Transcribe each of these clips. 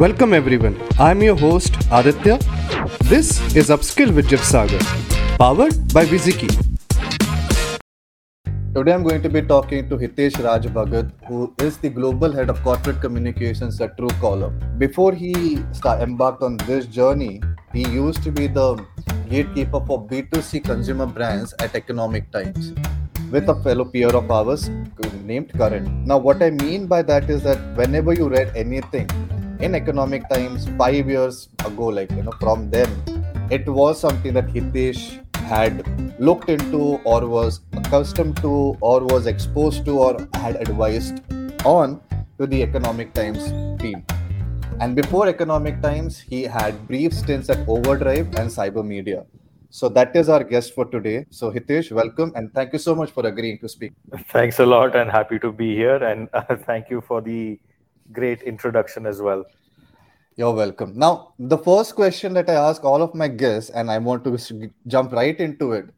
Welcome everyone. I'm your host Aditya. This is Upskill with Jeff Sagar, powered by Wizikey. Today I'm going to be talking to Hitesh Raj Bhagat, who is the global head of corporate communications at Truecaller. Before he embarked on this journey, he used to be the gatekeeper for B2C consumer brands at Economic Times with a fellow peer of ours named Karan. Now, what I mean by that is that whenever you read anything in Economic Times five years ago, like you know, from them, it was something that Hitesh had looked into or was accustomed to or was exposed to or had advised on to the Economic Times team. And before Economic Times, he had brief stints at Overdrive and Cyber Media. So that is our guest for today. So Hitesh, welcome and thank you so much for agreeing to speak. Thanks a lot and happy to be here and uh, thank you for the great introduction as well. You're welcome. Now, the first question that I ask all of my guests and I want to jump right into it.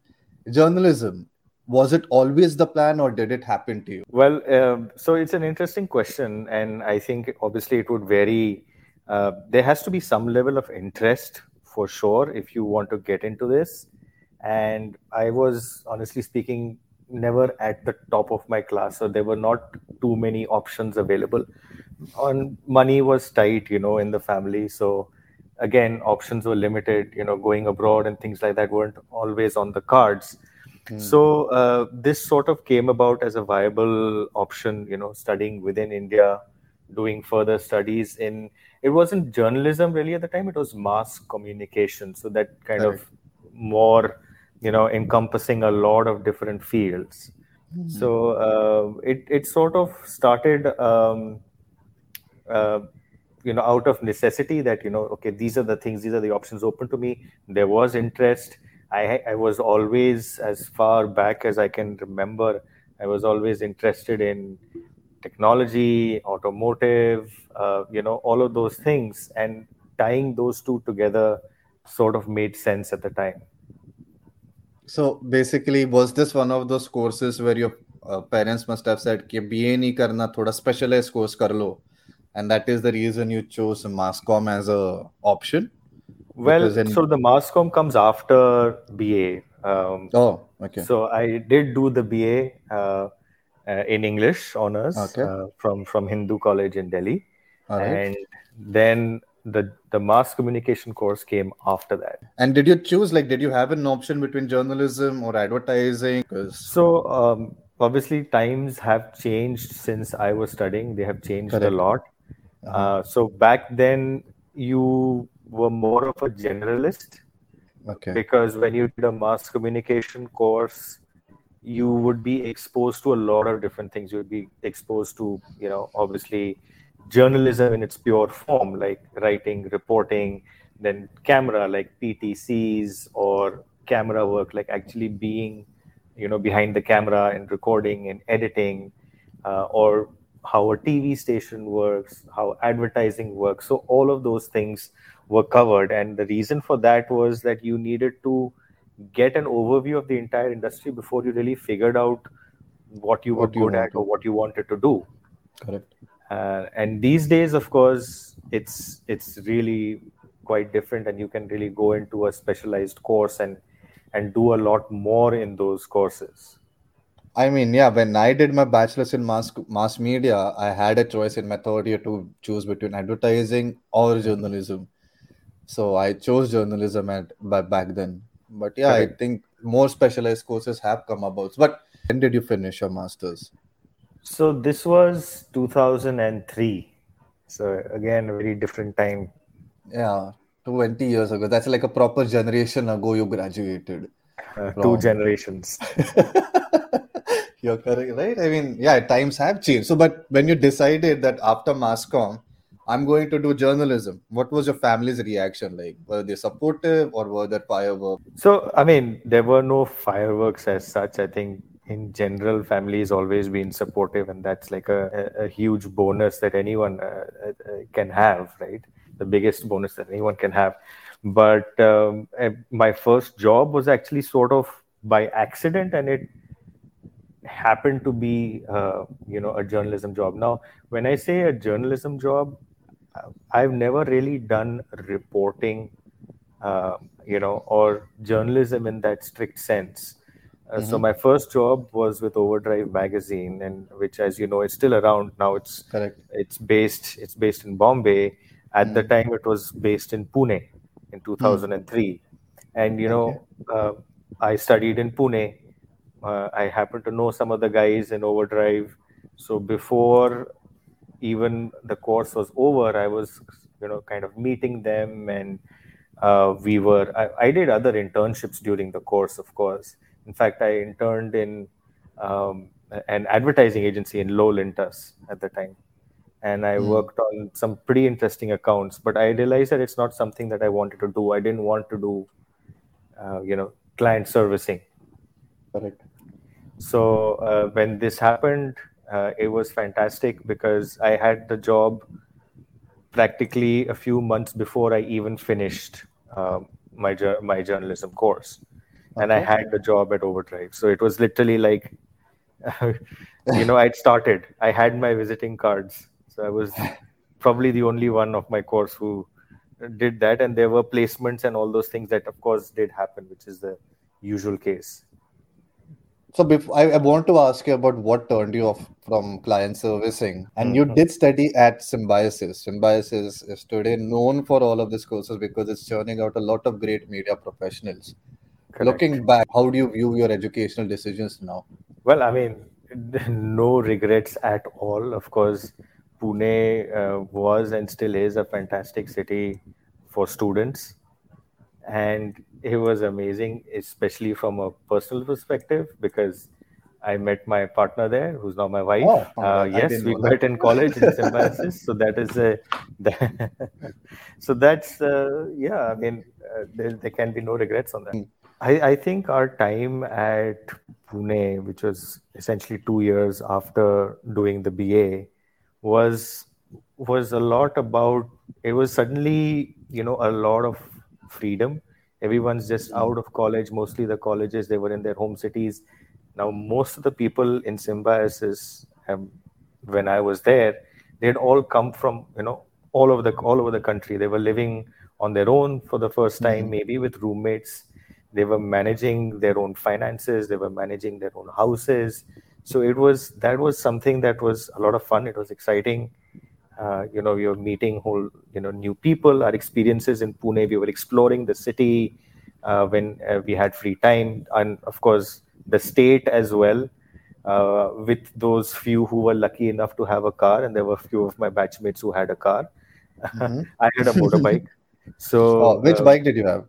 Journalism, was it always the plan or did it happen to you? Well, um, so it's an interesting question and I think obviously it would vary uh, there has to be some level of interest for sure if you want to get into this. And I was honestly speaking never at the top of my class, so there were not too many options available. On money was tight, you know, in the family, so again options were limited. You know, going abroad and things like that weren't always on the cards. Mm. So uh, this sort of came about as a viable option, you know, studying within India, doing further studies in it wasn't journalism really at the time it was mass communication so that kind of more you know encompassing a lot of different fields mm-hmm. so uh, it it sort of started um, uh, you know out of necessity that you know okay these are the things these are the options open to me. There was interest. I i was always as far back as i can remember. I was always interested in technology automotive uh, you know all of those things. And tying those two together sort of made sense at the time. So basically was this one of those courses where your uh, parents must have said ki ba nahi karna thoda specialized course kar lo and that is the reason you chose masscom as a option? Well, in... so the masscom comes after BA. Um, oh, okay. So I did do the BA. Uh, uh, in English honors okay. uh, from from Hindu College in Delhi, right. and then the the mass communication course came after that. And did you choose like did you have an option between journalism or advertising? So um, obviously times have changed since I was studying. They have changed Correct. a lot. Uh-huh. Uh, so back then you were more of a generalist. Okay. Because when you did a mass communication course, you would be exposed to a lot of different things. You would be exposed to, you know, obviously journalism in its pure form, like writing, reporting, then camera, like PTCs or camera work, like actually being, you know, behind the camera and recording and editing, uh, or how a TV station works, how advertising works. So all of those things were covered. And the reason for that was that you needed to get an overview of the entire industry before you really figured out what you what were good at or what you wanted to do correct uh, and these days of course it's it's really quite different and you can really go into a specialized course and and do a lot more in those courses I mean, yeah, when I did my bachelor's in mass mass media, I had a choice in my third year to choose between advertising or journalism. So I chose journalism at back then. But yeah, I think more specialized courses have come about. But when did you finish your master's? So this was 2003. So again, a very different time. Yeah, 20 years ago. That's like a proper generation ago you graduated. Uh, two generations. You're correct, right? I mean, yeah, times have changed. So, but when you decided that after masscom, I'm going to do journalism. What was your family's reaction like? Were they supportive or were there fireworks? So, I mean, there were no fireworks as such. I think in general, family has always been supportive, and that's like a, a, huge bonus that anyone uh, uh, can have, right? The biggest bonus that anyone can have. But um, eh, my first job was actually sort of by accident, and it happened to be, uh, you know, a journalism job. Now, when I say a journalism job, I've never really done reporting, uh, you know, or journalism in that strict sense. Uh, mm-hmm. So my first job was with Overdrive magazine, and which, as you know, is still around now. It's correct. It's based. It's based in Bombay. At mm. the time, it was based in Pune in 2003, mm. and you know, uh, I studied in Pune. Uh, I happen to know some of the guys in Overdrive. So before even the course was over, I was, you know, kind of meeting them, and uh, we were. I, I, did other internships during the course, of course. In fact, I interned in um, an advertising agency in Lowe Lintas at the time, and I mm. worked on some pretty interesting accounts. But I realized that it's not something that I wanted to do. I didn't want to do, uh, you know, client servicing. Correct. So uh, when this happened, uh, it was fantastic because I had the job practically a few months before I even finished um, my my journalism course, okay. and I had the job at Overdrive. So it was literally like, you know, I'd started. I had my visiting cards, so I was probably the only one of my course who did that, and there were placements and all those things that, of course, did happen, which is the usual case. So before, I, I, want to ask you about what turned you off from client servicing. And mm-hmm. you did study at Symbiosis. Symbiosis is today known for all of these courses because it's churning out a lot of great media professionals. Correct. Looking back, how do you view your educational decisions now? Well, I mean, no regrets at all. Of course, Pune uh, was and still is a fantastic city for students. And it was amazing, especially from a personal perspective, because I met my partner there, who's now my wife. Oh, uh, yes, we met in college in Symbiosis. so that is a, that, so that's uh, yeah. I mean, uh, there, there, can be no regrets on that. Mm. I, I think our time at Pune, which was essentially two years after doing the BA, was was a lot about. It was suddenly you know a lot of freedom everyone's just out of college. Mostly the colleges they were in their home cities. Now most of the people in symbiosis um, when i was there they had all come from you know all over the all over the country. They were living on their own for the first time mm-hmm. maybe with roommates. They were managing their own finances. They were managing their own houses. So it was that was something that was a lot of fun. It was exciting uh, you know you're meeting whole you know new people. Our experiences in pune we were exploring the city uh, when uh, we had free time. And of course the state as well uh, with those few who were lucky enough to have a car and there were a few of my batchmates who had a car. Mm-hmm. i had a motorbike. So oh, which uh, bike did you have?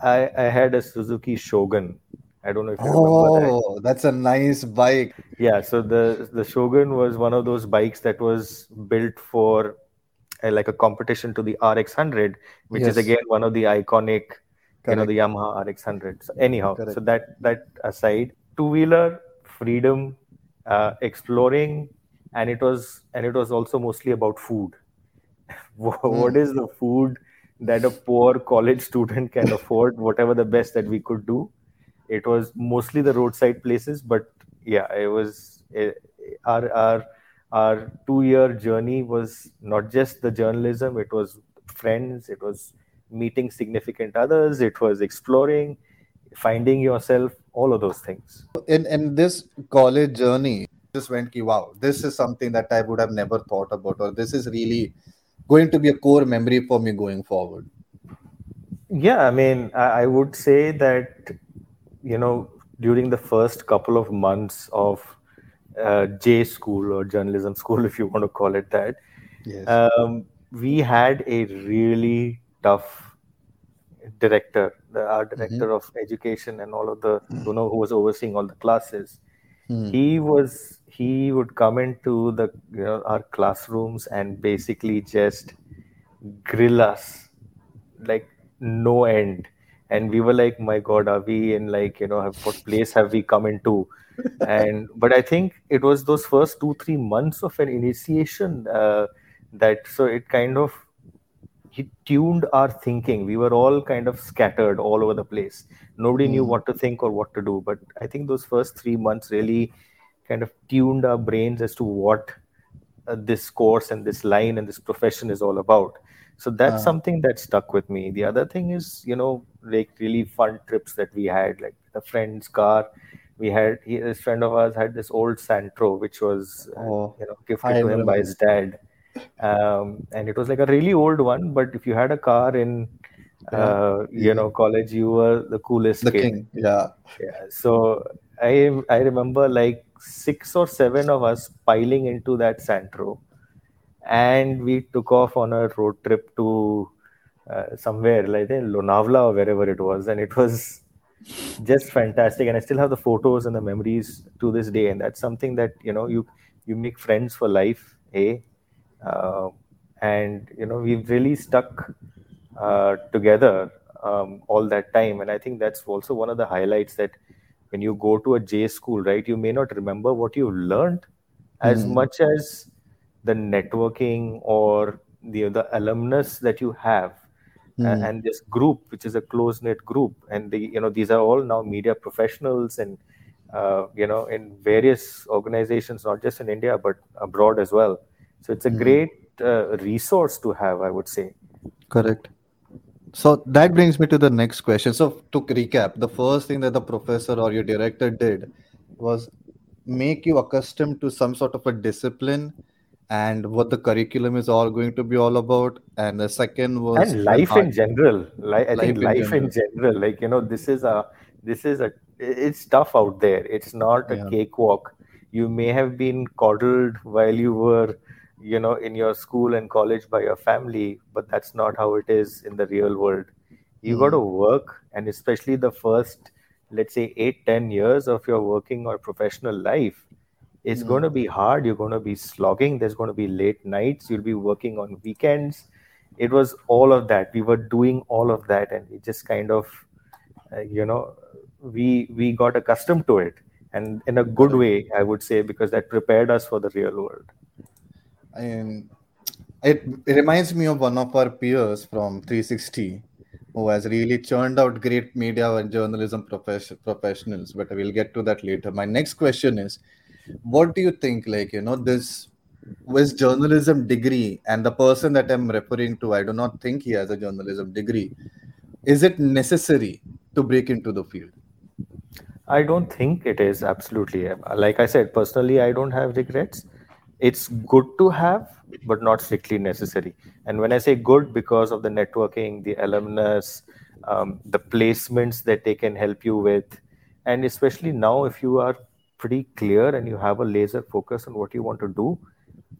I, I had a suzuki shogun I don't know if you oh, remember that. Oh, that's a nice bike. Yeah, so the the Shogun was one of those bikes that was built for uh, like a competition to the RX100, which yes. is again one of the iconic, Correct. you know, the Yamaha RX100. So anyhow, Correct. so that that aside, two wheeler freedom, uh, exploring, and it was and it was also mostly about food. what mm. is the food that a poor college student can afford? Whatever the best that we could do it was mostly the roadside places but yeah it was it, our our our two year journey was not just the journalism it was friends it was meeting significant others it was exploring finding yourself all of those things. In in this college journey just went ki wow this is something that i would have never thought about or this is really going to be a core memory for me going forward. Yeah i mean i, I would say that you know, during the first couple of months of uh, J school or journalism school, if you want to call it that, yes. um, we had a really tough director, the, our director mm-hmm. of education and all of the, mm-hmm. you know, who was overseeing all the classes. Mm-hmm. He was, he would come into the, you know, our classrooms and basically just grill us like no end and we were like my god are we in like you know what place have we come into and but i think it was those first two three months of an initiation uh, that so it kind of he tuned our thinking we were all kind of scattered all over the place nobody mm. knew hmm. what to think or what to do but i think those first three months really kind of tuned our brains as to what uh, this course and this line and this profession is all about. So that's uh, something that stuck with me. The other thing is, you know, like really fun trips that we had, like the friend's car. We had he, this friend of ours had this old Santro, which was uh, oh, you know gifted to him by his dad, um, and it was like a really old one. But if you had a car in uh, you know college, you were the coolest the kid. king. Yeah, yeah. So I I remember like six or seven of us piling into that Santro, and we took off on a road trip to uh, somewhere like in Lonavala or wherever it was, and it was just fantastic. And I still have the photos and the memories to this day, and that's something that you know you you make friends for life, eh? Uh, and you know we've really stuck uh, together um, all that time, and I think that's also one of the highlights that when you go to a J school, right, you may not remember what you learned as mm. much as the networking or the the alumnus that you have mm. and this group which is a close knit group and the you know these are all now media professionals and uh, you know in various organizations not just in india but abroad as well so it's a mm. great uh, resource to have i would say correct so that brings me to the next question. So to recap, the first thing that the professor or your director did was make you accustomed to some sort of a discipline and what the curriculum is all going to be all about. And the second was and life in general. Like I life think life in general. in general. Like you know, this is a this is a it's tough out there. It's not a yeah. cakewalk. You may have been coddled while you were you know in your school and college by your family but that's not how it is in the real world you mm. got to work and especially the first let's say 8 10 years of your working or professional life it's mm. going to be hard you're going to be slogging there's going to be late nights you'll be working on weekends. It was all of that we were doing all of that and we just kind of uh, you know we we got accustomed to it and in a good way i would say because that prepared us for the real world. And it, it reminds me of one of our peers from 360 who has really churned out great media and journalism profession, professionals but we'll get to that later. My next question is what do you think like you know this with journalism degree and the person that i'm referring to i do not think he has a journalism degree. Is it necessary to break into the field? I don't think it is absolutely. Like i said personally i don't have regrets. It's good to have but not strictly necessary. And when i say good because of the networking the alumnus um, the placements that they can help you with. And especially now if you are pretty clear and you have a laser focus on what you want to do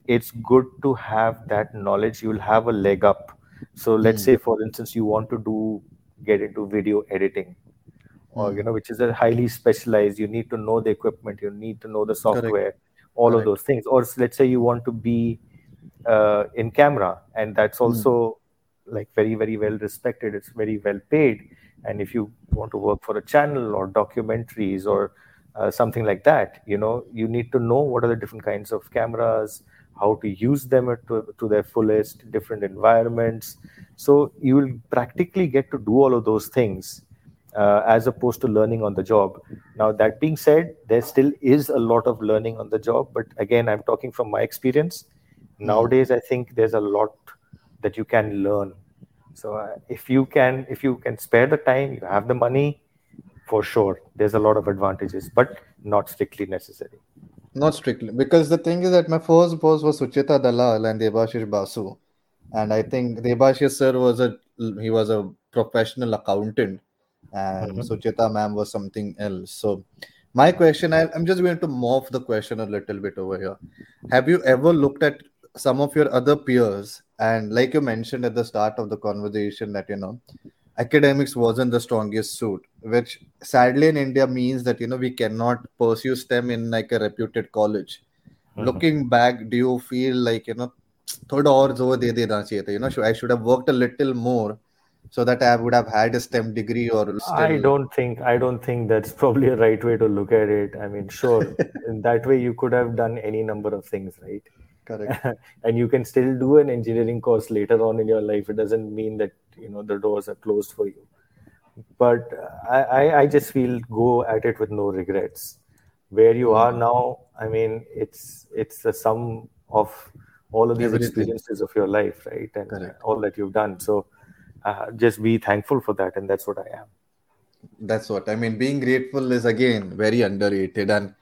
it's good to have that knowledge you'll have a leg up so let's mm. say for instance you want to do get into video editing or mm. you know which is a highly specialized you need to know the equipment you need to know the software Correct all Correct. of those things or let's say you want to be uh, in camera and that's hmm. also mm. like very very well respected it's very well paid and if you want to work for a channel or documentaries or uh, something like that you know you need to know what are the different kinds of cameras how to use them to, to their fullest different environments so you will practically get to do all of those things uh, as opposed to learning on the job. Now, that being said, there still is a lot of learning on the job. But again, I'm talking from my experience. Hmm. Nowadays, I think there's a lot that you can learn. So uh, if you can, if you can spare the time, you have the money, for sure, there's a lot of advantages, but not strictly necessary. Not strictly, because the thing is that my first boss was Sucheta Dalal and Debashish Basu, and I think Debashish sir was a he was a professional accountant and mm-hmm. Sucheta ma'am was something else. So my question, I, I'm just going to morph the question a little bit over here. Have you ever looked at some of your other peers and like you mentioned at the start of the conversation that you know academics wasn't the strongest suit which sadly in india means that you know we cannot pursue stem in like a reputed college mm-hmm. looking back do you feel like you know थोड़ा और जोर दे देना चाहिए था you know I should have worked a little more so that I would have had a STEM degree or still... I don't think I don't think that's probably a right way to look at it. I mean, sure, in that way you could have done any number of things, right? Correct. and you can still do an engineering course later on in your life. It doesn't mean that you know the doors are closed for you. But I, I, I just feel go at it with no regrets. Where you are now, I mean, it's it's the sum of all of these experiences of your life, right? And Correct. all that you've done. So uh, just be thankful for that, and that's what I am. That's what I mean. Being grateful is again very underrated, and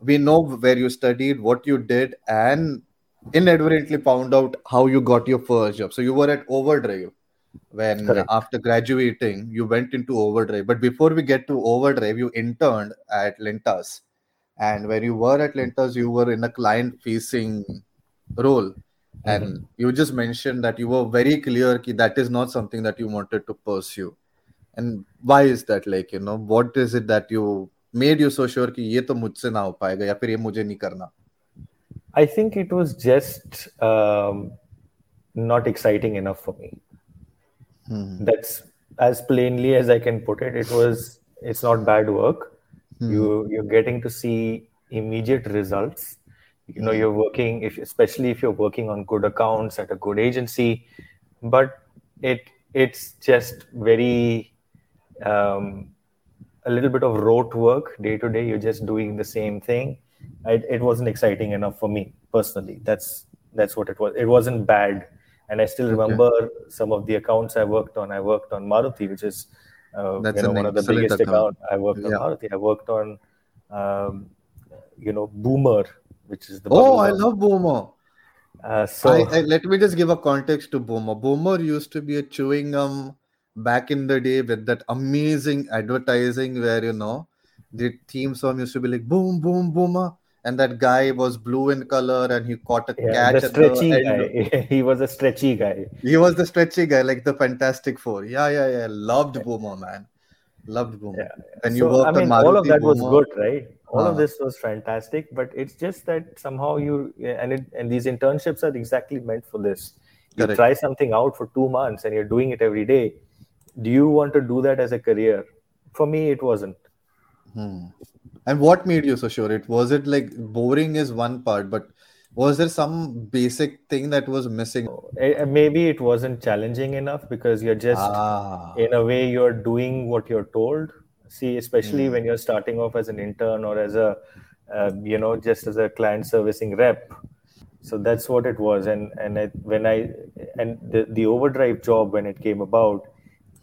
we know where you studied, what you did, and inadvertently found out how you got your first job. So you were at Overdrive when Correct. after graduating you went into overdrive. But before we get to overdrive you interned at lintas. And when you were at lintas you were in a client facing role. Mm-hmm. and you just mentioned that you were very clear ki that is not something that you wanted to pursue. And why is that? Like you know what is it that you made you so sure ki ye to mujhse na ho payega ya fir ye mujhe nahi karna? I think it was just um, not exciting enough for me. Hmm. That's as plainly as I can put it. It was. It's not bad work. Hmm. You you're getting to see immediate results. You know, Hmm. you're working if especially if you're working on good accounts at a good agency, but it it's just very um, a little bit of rote work day to day. You're just doing the same thing. It, it wasn't exciting enough for me personally. That's that's what it was. It wasn't bad, and I still Okay. remember some of the accounts I worked on. I worked on Maruti, which is uh, you know one of the biggest account. account. I worked on Yeah. Maruti. I worked on um, you know Boomer, which is the Oh, I love Boomer. Uh, so I, I, let me just give a context to Boomer. Boomer used to be a chewing gum back in the day with that amazing advertising where you know the theme song used to be like boom boom boomer and that guy was blue in color and he caught a yeah, catch the stretchy the guy. he was a stretchy guy. He was the stretchy guy, like the Fantastic Four. Yeah, yeah, yeah. Loved Boomer, man. Loved Boomer. Yeah, When you so worked I mean, all of that was good, right? All Ah. of this was fantastic, but it's just that somehow you and it, and these internships are exactly meant for this. You Correct. try something out for two months and you're doing it every day. Do you want to do that as a career? For me, it wasn't. Hmm. And what made you so sure? It was it like boring is one part, but was there some basic thing that was missing? Eh, Maybe it wasn't challenging enough because you're just Ah, in a way you're doing what you're told see especially Hmm. when you're starting off as an intern or as a uh, you know just as a client servicing rep so that's what it was and and I, when i and the, the overdrive job when it came about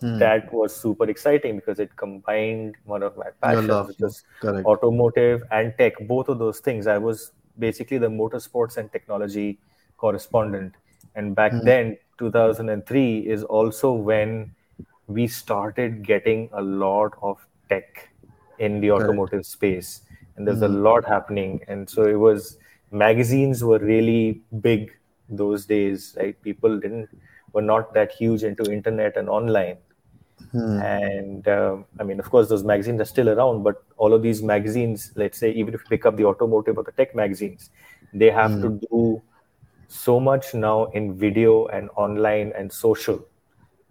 Hmm. that was super exciting because it combined one of my passions love. which was Correct. automotive and tech both of those things i was basically the motorsports and technology correspondent and back Hmm. then 2003 is also when we started getting a lot of tech in the automotive space and there's a Hmm. lot happening and so it was magazines were really big those days right people didn't were not that huge into internet and online Hmm. and um, I mean, of course, those magazines are still around, but all of these magazines, let's say, even if you pick up the automotive or the tech magazines, they have to do so much now in video and online and social.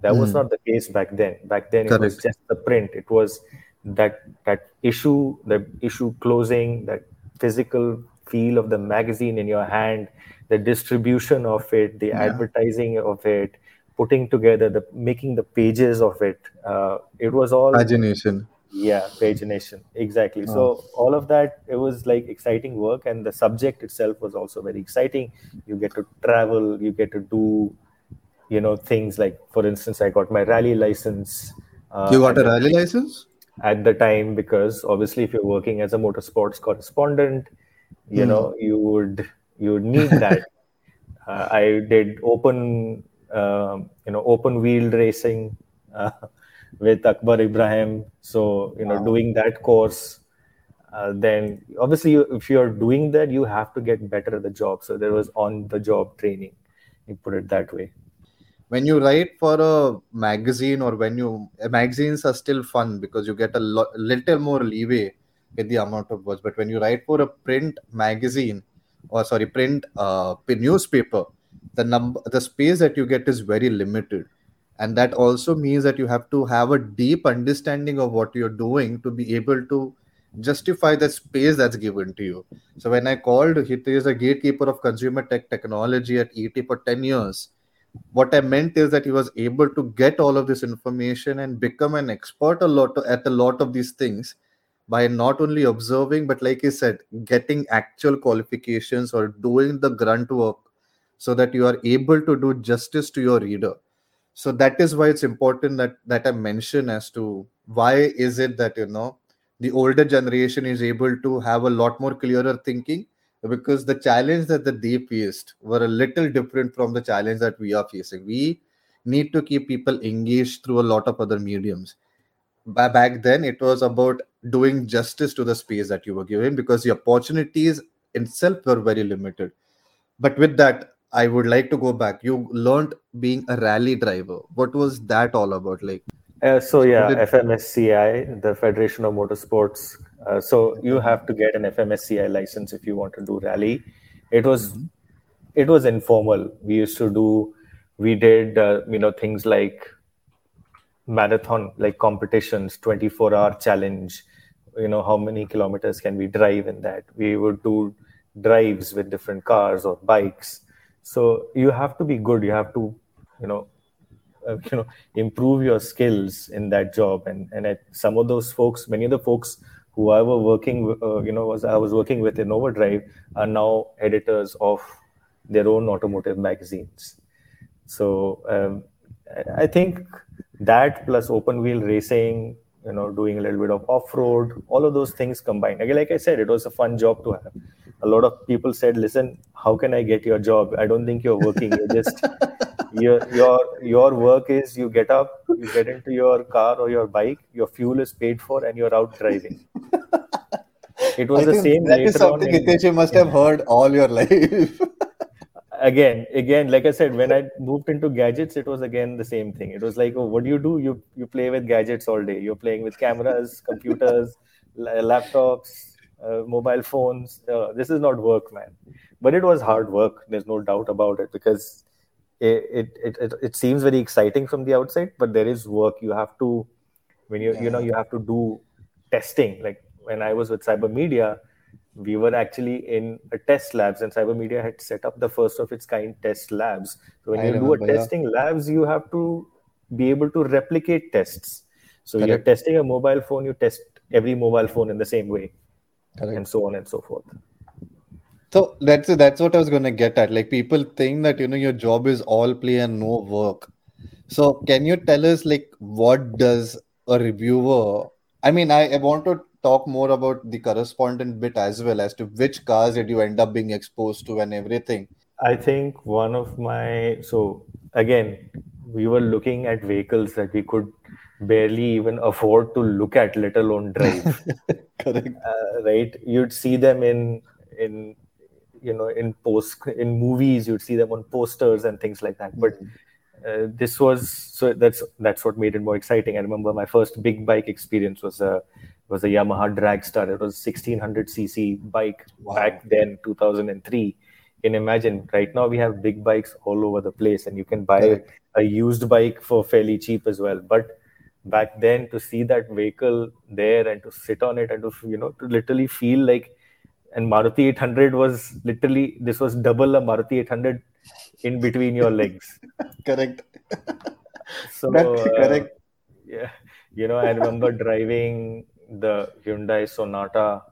That was Hmm. not the case back then. Back then, it was just the print. It was that that issue, the issue closing, that physical feel of the magazine in your hand, the distribution of it, the Yeah. advertising of it, putting together the making the pages of it. Uh, it was all Imagination. yeah pagination exactly so all of that it was like exciting work and the subject itself was also very exciting you get to travel you get to do you know things like for instance i got my rally license uh, You got a rally license? at the time because obviously if you're working as a motorsports correspondent you Hmm. know you would you would need that uh, i did open you know open wheel racing uh, with akbar ebrahim. So you know Wow. doing that course uh, then obviously you, if you're doing that you have to get better at the job. So there was on the job training you put it that way. When you write for a magazine or when you uh, magazines are still fun because you get a lo- little more leeway with the amount of words. But when you write for a print magazine or sorry print uh, newspaper the number the space that you get is very limited. And that also means that you have to have a deep understanding of what you're doing to be able to justify the space that's given to you. So when i called he is a gatekeeper of consumer tech technology at et for 10 years what I meant is that he was able to get all of this information and become an expert a lot at a lot of these things by not only observing but like you said getting actual qualifications or doing the grunt work so that you are able to do justice to your reader. So that is why it's important that that i mention as to why is it that you know the older generation is able to have a lot more clearer thinking because the challenge that the they faced were a little different from the challenge that we are facing. We need to keep people engaged through a lot of other mediums. Back then it was about doing justice to the space that you were given because the opportunities itself were very limited. But with that i would like to go back. You learned being a rally driver. What was that all about like? Uh, so yeah did... fmsci the federation of motorsports. Uh, so you have to get an fmsci license if you want to do rally. It was mm-hmm. it was informal. We used to do we did uh, you know things like marathon like competitions 24 hour challenge. You know how many kilometers can we drive in that? We would do drives with different cars or bikes so you have to be good. You have to you know uh, you know improve your skills in that job. And and some of those folks many of the folks who I was working uh, you know was I was working with in Overdrive are now editors of their own automotive magazines. So um, I think that plus open wheel racing you know doing a little bit of off-road all of those things combined. Again like i said it was a fun job to have a lot of people said listen how can i get your job? I don't think you're working. You're just your your your work is you get up you get into your car or your bike your fuel is paid for and you're out driving. It was I the same that is something Hitesh, you must have heard all your life. Again again like i said when i moved into gadgets it was again the same thing. It was like oh what do you do? You you play with gadgets all day. You're playing with cameras computers laptops uh, mobile phones uh, this is not work man. But it was hard work there's no doubt about it because it, it it, it seems very exciting from the outside but there is work you have to when you you know you have to do testing. Like when i was with Cybermedia we were actually in a test labs and cybermedia had set up the first of its kind test labs. So when I you remember, do a testing yeah. labs you have to be able to replicate tests. So Correct. you're testing a mobile phone you test every mobile phone in the same way Correct. and so on and so forth. So that's that's what i was going to get at. Like people think that you know your job is all play and no work. So can you tell us like what does a reviewer i mean i, I want to talk more about the correspondent bit as well as to which cars did you end up being exposed to and everything? I think one of my so again we were looking at vehicles that we could barely even afford to look at let alone drive correct uh, right you'd see them in in you know in post in movies you'd see them on posters and things like that but uh, this was so that's that's what made it more exciting i remember my first big bike experience was a was a Yamaha Dragster. It was 1600cc bike wow. back then, 2003. Can imagine right now we have big bikes all over the place, and you can buy Correct. a used bike for fairly cheap as well. But back then, to see that vehicle there and to sit on it and to you know to literally feel like, and Maruti 800 was literally this was double a Maruti 800 in between your legs. correct. So uh, correct. Yeah, you know, I remember driving the Hyundai Sonata.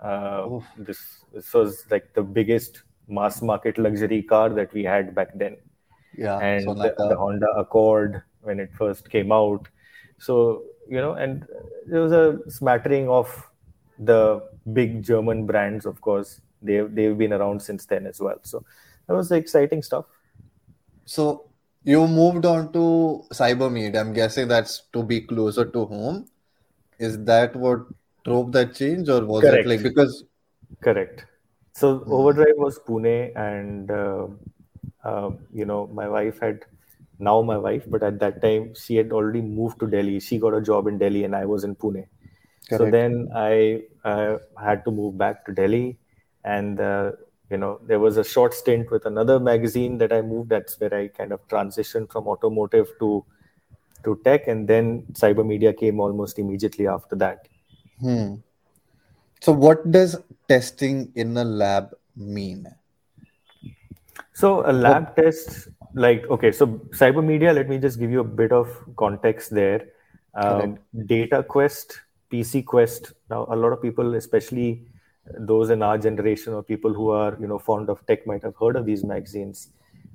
Uh, this this was like the biggest mass market luxury car that we had back then. Yeah, and the, the, Honda Accord when it first came out. So you know, and there was a smattering of the big German brands, of course. They've they've been around since then as well. So that was exciting stuff. So you moved on to Cybermedia. I'm guessing that's to be closer to home is that what drove that change or was correct. it like because correct so hmm. overdrive was pune and uh, uh, you know my wife had now my wife but at that time she had already moved to delhi she got a job in delhi and i was in pune correct. so then i uh, had to move back to delhi and uh, you know there was a short stint with another magazine that i moved that's where i kind of transitioned from automotive to to tech, and then cyber media came almost immediately after that. Hmm. So, what does testing in a lab mean? So, a lab test, like, okay, so cyber media let me just give you a bit of context there. Um, Data Quest PC Quest. Now, a lot of people, especially those in our generation or people who are you know fond of tech, might have heard of these magazines.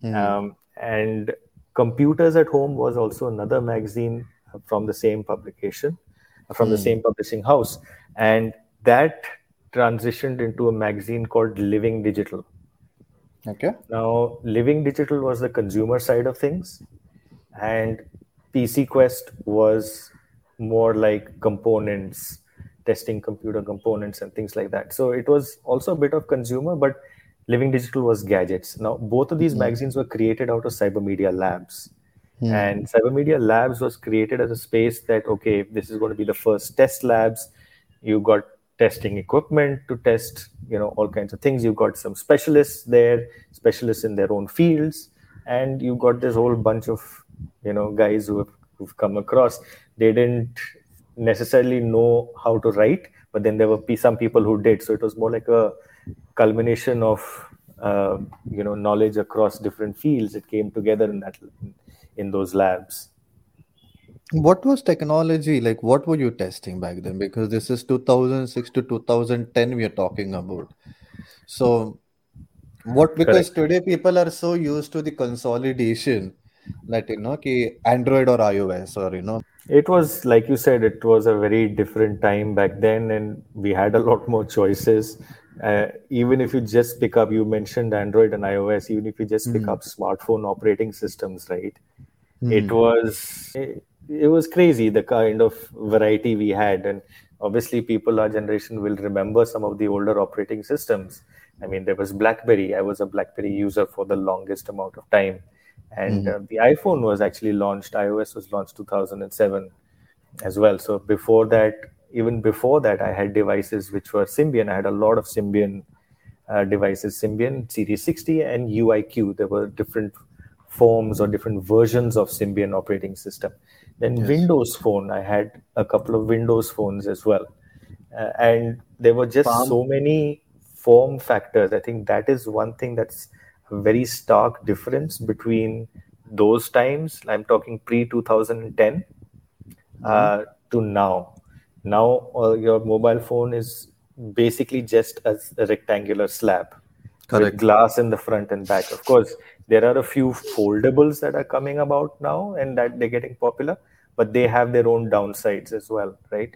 Mm. Um, and Computers at Home was also another magazine from the same publication, from mm. the hmm. same publishing house, and that transitioned into a magazine called Living Digital. Okay. Now, Living Digital was the consumer side of things, and PC Quest was more like components, testing computer components and things like that. So it was also a bit of consumer, but Living Digital was gadgets. Now, both of these mm magazines were created out of Cybermedia Labs. mm And Cybermedia Labs was created as a space that, okay, this is going to be the first test labs. You got testing equipment to test, you know, all kinds of things. you've got some specialists there, specialists in their own fields, and you've got this whole bunch of, you know, guys who have who've come across. They didn't necessarily know how to write, but then there were some people who did. So it was more like a culmination of uh, you know knowledge across different fields. It came together in that in those labs. What was technology like? What were you testing back then? Because this is 2006 to 2010 we are talking about. So, what because Correct. today people are so used to the consolidation that you know ki Android or iOS or you know it was like you said it was a very different time back then and we had a lot more choices uh, even if you just pick up you mentioned android and ios even if you just pick mm. up smartphone operating systems right mm. it was it, it, was crazy the kind of variety we had and obviously people our generation will remember some of the older operating systems i mean there was blackberry i was a blackberry user for the longest amount of time and mm. uh, the iphone was actually launched ios was launched 2007 as well so before that even before that, I had devices which were Symbian. I had a lot of Symbian uh, devices, Symbian Series 60 and UIQ. There were different forms or different versions of Symbian operating system. Then yes. Windows Phone, I had a couple of Windows phones as well. Uh, and there were just Palm. so many form factors. I think that is one thing that's a very stark difference between those times. I'm talking pre 2010 mm-hmm. uh, to now now uh, your mobile phone is basically just a, a rectangular slab Correct. with glass in the front and back. Of course, there are a few foldables that are coming about now and that they're getting popular, but they have their own downsides as well, right?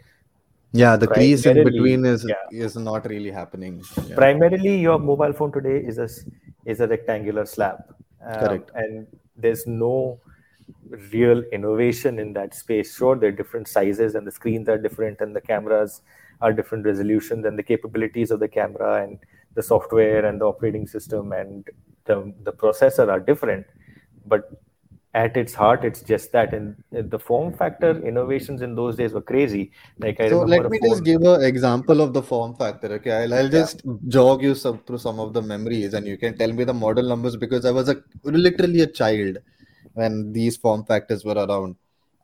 Yeah, the crease in between is yeah. is not really happening. Yeah. Primarily, your mobile phone today is a is a rectangular slab, um, Correct. and there's no real innovation in that space. Sure, they're different sizes and the screens are different and the cameras are different resolutions and the capabilities of the camera and the software and the operating system and the, the processor are different. But at its heart, it's just that. And the form factor innovations in those days were crazy. Like I so let me just give an example of the form factor. Okay, I'll, I'll just yeah. jog you some, through some of the memories, and you can tell me the model numbers because I was a literally a child when these form factors were around.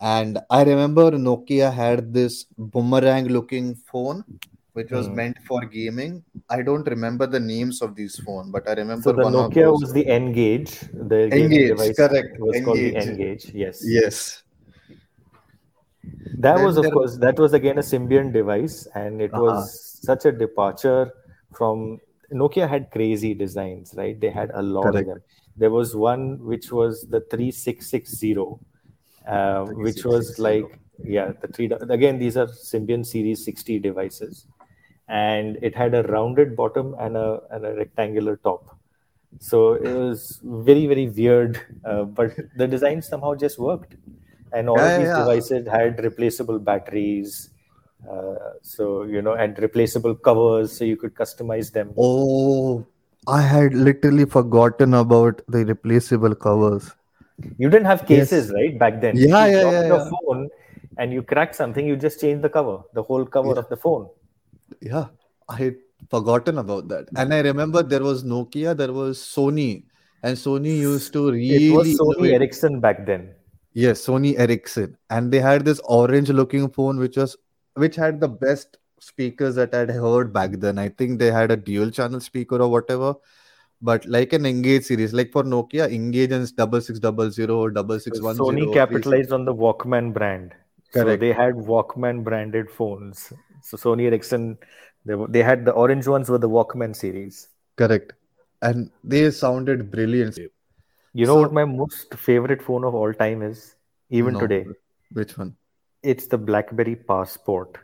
And I remember Nokia had this boomerang looking phone which was mm. meant for gaming. I don't remember the names of these phones, but I remember so the Nokia was the N-Gage. The N-Gage, device correct. Was N-Gage. called the N-Gage. Yes. Yes. That then was, of there... course, that was again a Symbian device, and it uh-huh. was such a departure from Nokia. Had crazy designs, right? They had a lot correct. of them there was one which was the 3660 uh, which was like yeah the three again these are symbian series 60 devices and it had a rounded bottom and a, and a rectangular top so it was very very weird uh, but the design somehow just worked and all yeah, of these yeah. devices had replaceable batteries uh, so you know and replaceable covers so you could customize them oh I had literally forgotten about the replaceable covers. You didn't have cases, yes. right, back then. Yeah, you yeah, yeah. The yeah. phone and you crack something, you just change the cover, the whole cover yeah. of the phone. Yeah, I had forgotten about that. And I remember there was Nokia, there was Sony, and Sony used to really. It was Sony. Ericsson back then. Yes, Sony Ericsson, and they had this orange-looking phone, which was which had the best speakers that I'd heard back then. I think they had a dual channel speaker or whatever. But like an N-Gage series, like for Nokia, N-Gage and double six double zero or double six one Sony capitalized on the Walkman brand. So they had Walkman branded phones. So Sony Ericsson, they, they had the orange ones were the Walkman series. Correct. And they sounded brilliant. You know So- what my most favorite phone of all time is? Even No. today, Which one? it's the BlackBerry Passport.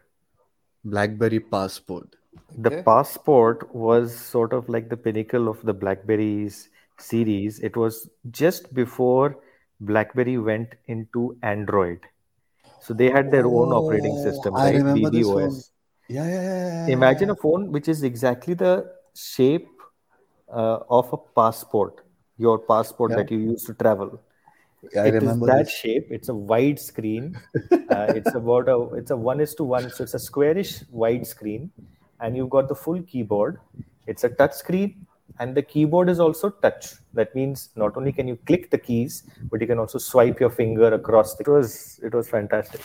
Blackberry Passport. The Passport was sort of like the pinnacle of the BlackBerry's series. It was just before BlackBerry went into Android. So they had their own operating Oh, system, I right? BBOS. phone. Yeah, yeah, yeah, yeah, Imagine a phone which is exactly the shape uh, of a passport, your passport Yeah. that you use to travel. Yeah, I It is that this. shape. It's a wide screen. uh, it's about a it's a one is to one, so it's a squarish wide screen, and you've got the full keyboard. It's a touch screen, and the keyboard is also touch. That means not only can you click the keys, but you can also swipe your finger across. The, it was it was fantastic.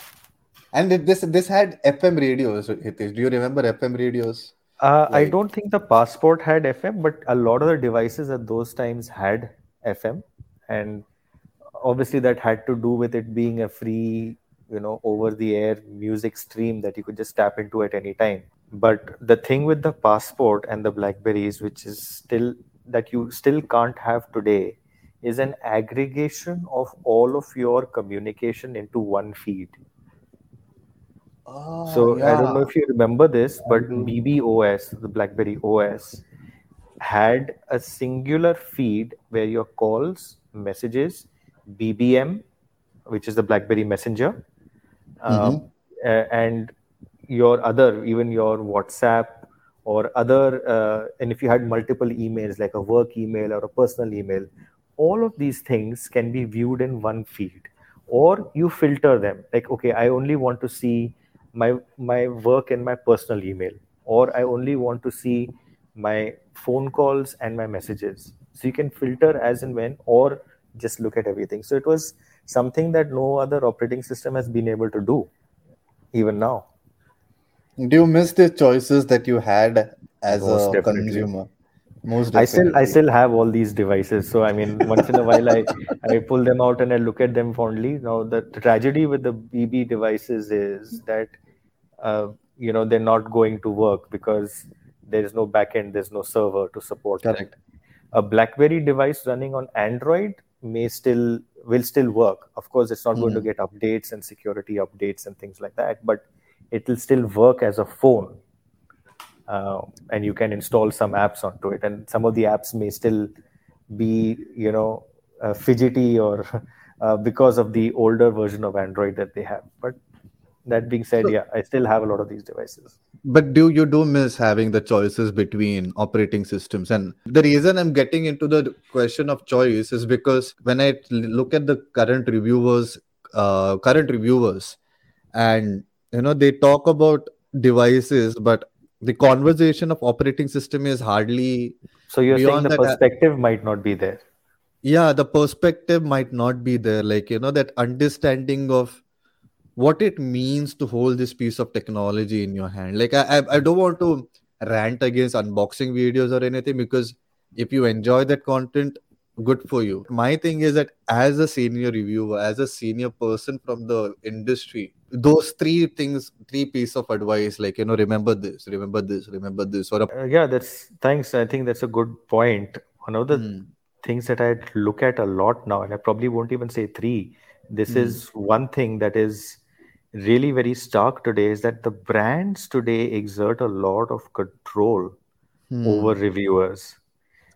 And this this had FM radios, Hitesh. Do you remember FM radios? Uh, I don't think the passport had FM, but a lot of the devices at those times had FM, and obviously that had to do with it being a free, you know, over-the-air music stream that you could just tap into at any time. But the thing with the passport and the Blackberries, which is still that you still can't have today, is an aggregation of all of your communication into one feed. Oh, So I don't know if you remember this, but. BBOS, the BlackBerry OS, had a singular feed where your calls, messages, BBM, which is the BlackBerry Messenger, um, a- and your other, even your WhatsApp or other, uh, and if you had multiple emails like a work email or a personal email, all of these things can be viewed in one feed or you filter them. Like okay i only want to see my my work and my personal email or i only want to see my phone calls and my messages. So you can filter as and when or just look at everything. So it was something that no other operating system has been able to do even now Do you miss the choices that you had as Most a definitely. consumer? Most I still I still have all these devices. So I mean, once in a while I I pull them out and I look at them fondly. Now the tragedy with the BB devices is that uh, you know they're not going to work because there is no backend, there's no server to support them. Correct. A BlackBerry device running on Android may still will still work. Of course, it's not going to Mhm. get updates and security updates and things like that, but it will still work as a phone uh, and you can install some apps onto it. And some of the apps may still be you know uh, fidgety or uh, because of the older version of android that they have. But that being said So- yeah i still have a lot of these devices. But do you do miss having the choices between operating systems? And the reason I'm getting into the question of choice is because when I look at the current reviewers, uh, current reviewers, and you know they talk about devices, but the conversation of operating system is hardly so you're saying the that, uh, perspective might not be there. Yeah the perspective might not be there. Like you know that understanding of what it means to hold this piece of technology in your hand. Like i i, I don't want to rant against unboxing videos or anything because if you enjoy that content good for you my thing is that as a senior reviewer as a senior person from the industry those three things three piece of advice like you know remember this remember this remember this or a, uh, yeah that's thanks i think that's a good point one of the Hmm. things that i look at a lot now and i probably won't even say three this Hmm. is one thing that is really very stark today is that the brands today exert a lot of control Hmm. over reviewers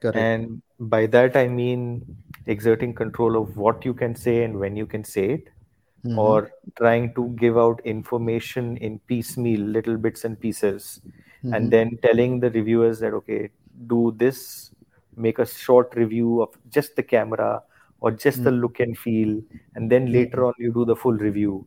correct and by that i mean exerting control of what you can say and when you can say it Mhm. or trying to give out information in piecemeal little bits and pieces Mhm. and then telling the reviewers that okay do this make a short review of just the camera or just the look and feel and then later on you do the full review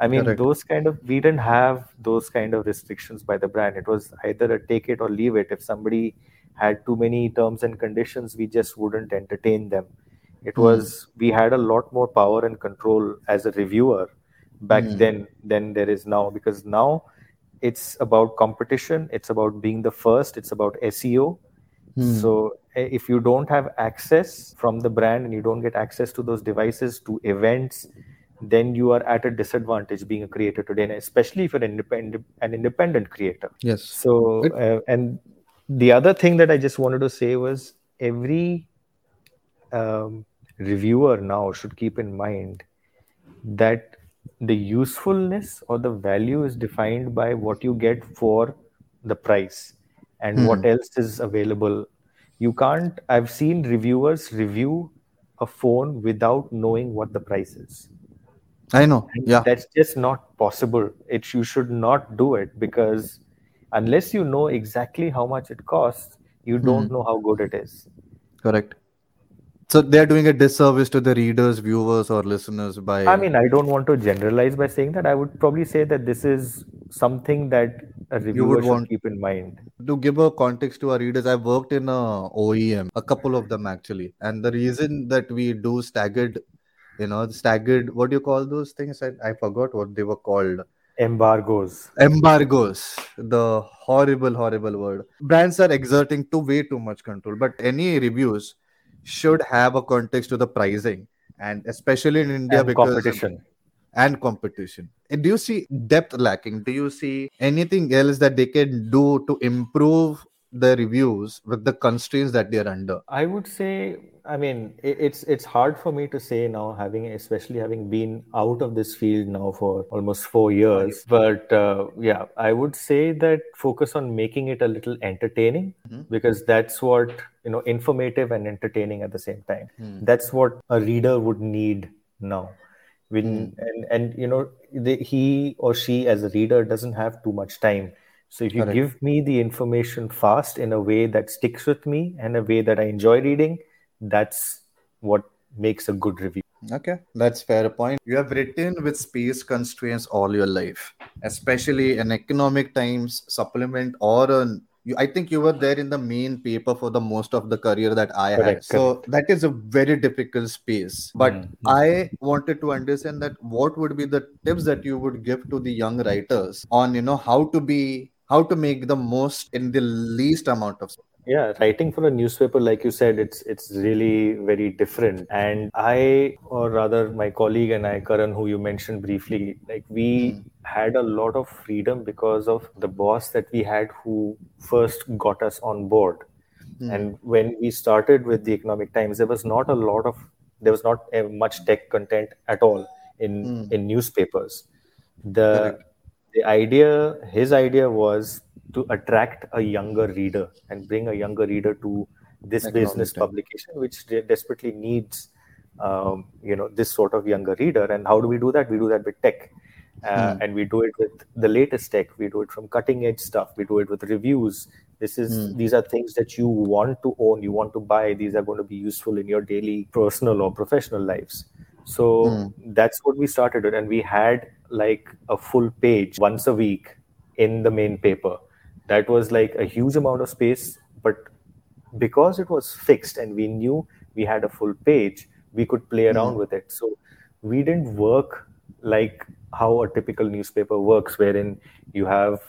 i mean Correct. those kind of we didn't have those kind of restrictions by the brand it was either a take it or leave it if somebody had too many terms and conditions we just wouldn't entertain them it Hmm. was we had a lot more power and control as a reviewer back Hmm. then than there is now because now it's about competition it's about being the first it's about seo Hmm. so eh, if you don't have access from the brand and you don't get access to those devices to events then you are at a disadvantage being a creator today, and especially if you're an independent, an independent creator. Yes. So, uh, and the other thing that I just wanted to say was every um, reviewer now should keep in mind that the usefulness or the value is defined by what you get for the price and Hmm. what else is available. You can't, I've seen reviewers review a phone without knowing what the price is. I know. And Yeah. that's just not possible. It you should not do it because unless you know exactly how much it costs, you don't hmm. know how good it is. Correct. So they're doing a disservice to the readers, viewers, or listeners by. I mean, I don't want to generalize by saying that. I would probably say that this is something that a reviewer should want- keep in mind. to give a context to our readers, I've worked in a OEM, a couple of them actually, and the reason that we do staggered, you know, staggered, what do you call those things? I, I forgot what they were called. Embargoes. Embargoes, the horrible, horrible word. Brands are exerting too way too much control, but any reviews should have a context to the pricing, and especially in India and because competition. and competition. And do you see depth lacking? Do you see anything else that they can do to improve the reviews with the constraints that they are under? I would say, I mean, it's it's hard for me to say now, having especially having been out of this field now for almost four years. But uh, yeah, I would say that focus on making it a little entertaining Mhm. because that's what you know, informative and entertaining at the same time. Hmm. That's what a reader would need now. When and and you know, the, he or she as a reader doesn't have too much time. So if you Correct. give me the information fast in a way that sticks with me and a way that I enjoy reading, that's what makes a good review. Okay, that's fair point. You have written with space constraints all your life, especially in economic times, supplement, or an you, I think you were there in the main paper for the most of the career that I had. Correct, So that is a very difficult space. But Mm, I wanted to understand that what would be the tips that you would give to the young writers on you know how to be how to make the most in the least amount of Yeah, writing for a newspaper, like you said, it's it's really very different. And I, or rather, my colleague and I, Karan, who you mentioned briefly, like we had a lot of freedom because of the boss that we had who first got us on board. Hmm. And when we started with the Economic Times, there was not a lot of there was not much tech content at all in Hmm. in newspapers. The Correct. The idea, his idea was to attract a younger reader and bring a younger reader to this Economic business Times. publication, which de- desperately needs, um, you know, this sort of younger reader. And how do we do that? We do that with tech, uh, Hmm. and we do it with the latest tech. We do it from cutting edge stuff. We do it with reviews. This is Hmm. these are things that you want to own, you want to buy. These are going to be useful in your daily personal or professional lives. So Hmm. that's what we started with, and we had like a full page once a week in the main paper. That was like a huge amount of space, but because it was fixed and we knew we had a full page, we could play around with it. So we didn't work like how a typical newspaper works, wherein you have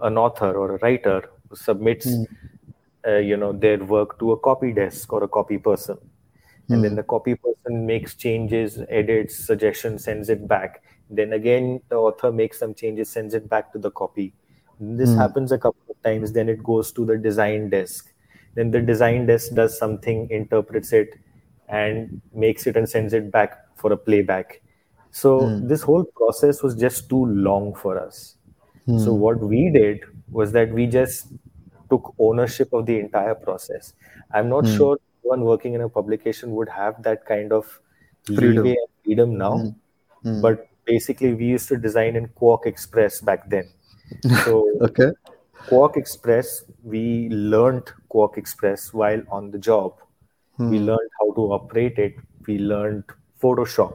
an author or a writer who submits, uh, you know, their work to a copy desk or a copy person, and then hmm. the copy person makes changes, edits, suggestions, sends it back. Then again, the author makes some changes, sends it back to the copy. This hmm. happens a couple of times. Then it goes to the design desk. Then the design desk does something, interprets it, and makes it and sends it back for a playback. So hmm. this whole process was just too long for us. So what we did was that we just took ownership of the entire process. I'm not sure one working in a publication would have that kind of Freedom. leeway and freedom now. Mm-hmm. Mm-hmm. But basically, we used to design in QuarkXPress back then. So Okay. QuarkXPress, we learned QuarkXPress while on the job. Hmm. We learned how to operate it. We learned Photoshop.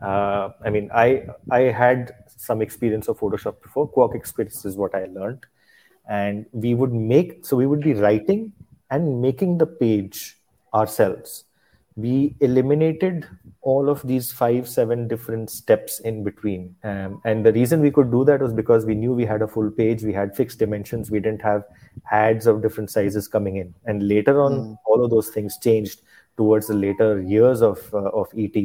Uh, I mean, I I had some experience of Photoshop before. QuarkXPress is what I learned, and we would make so we would be writing and making the page ourselves. We eliminated all of these five, seven different steps in between. Um, and the reason we could do that was because we knew we had a full page, we had fixed dimensions, we didn't have ads of different sizes coming in. And later on, all of those things changed towards the later years of, uh, of ET.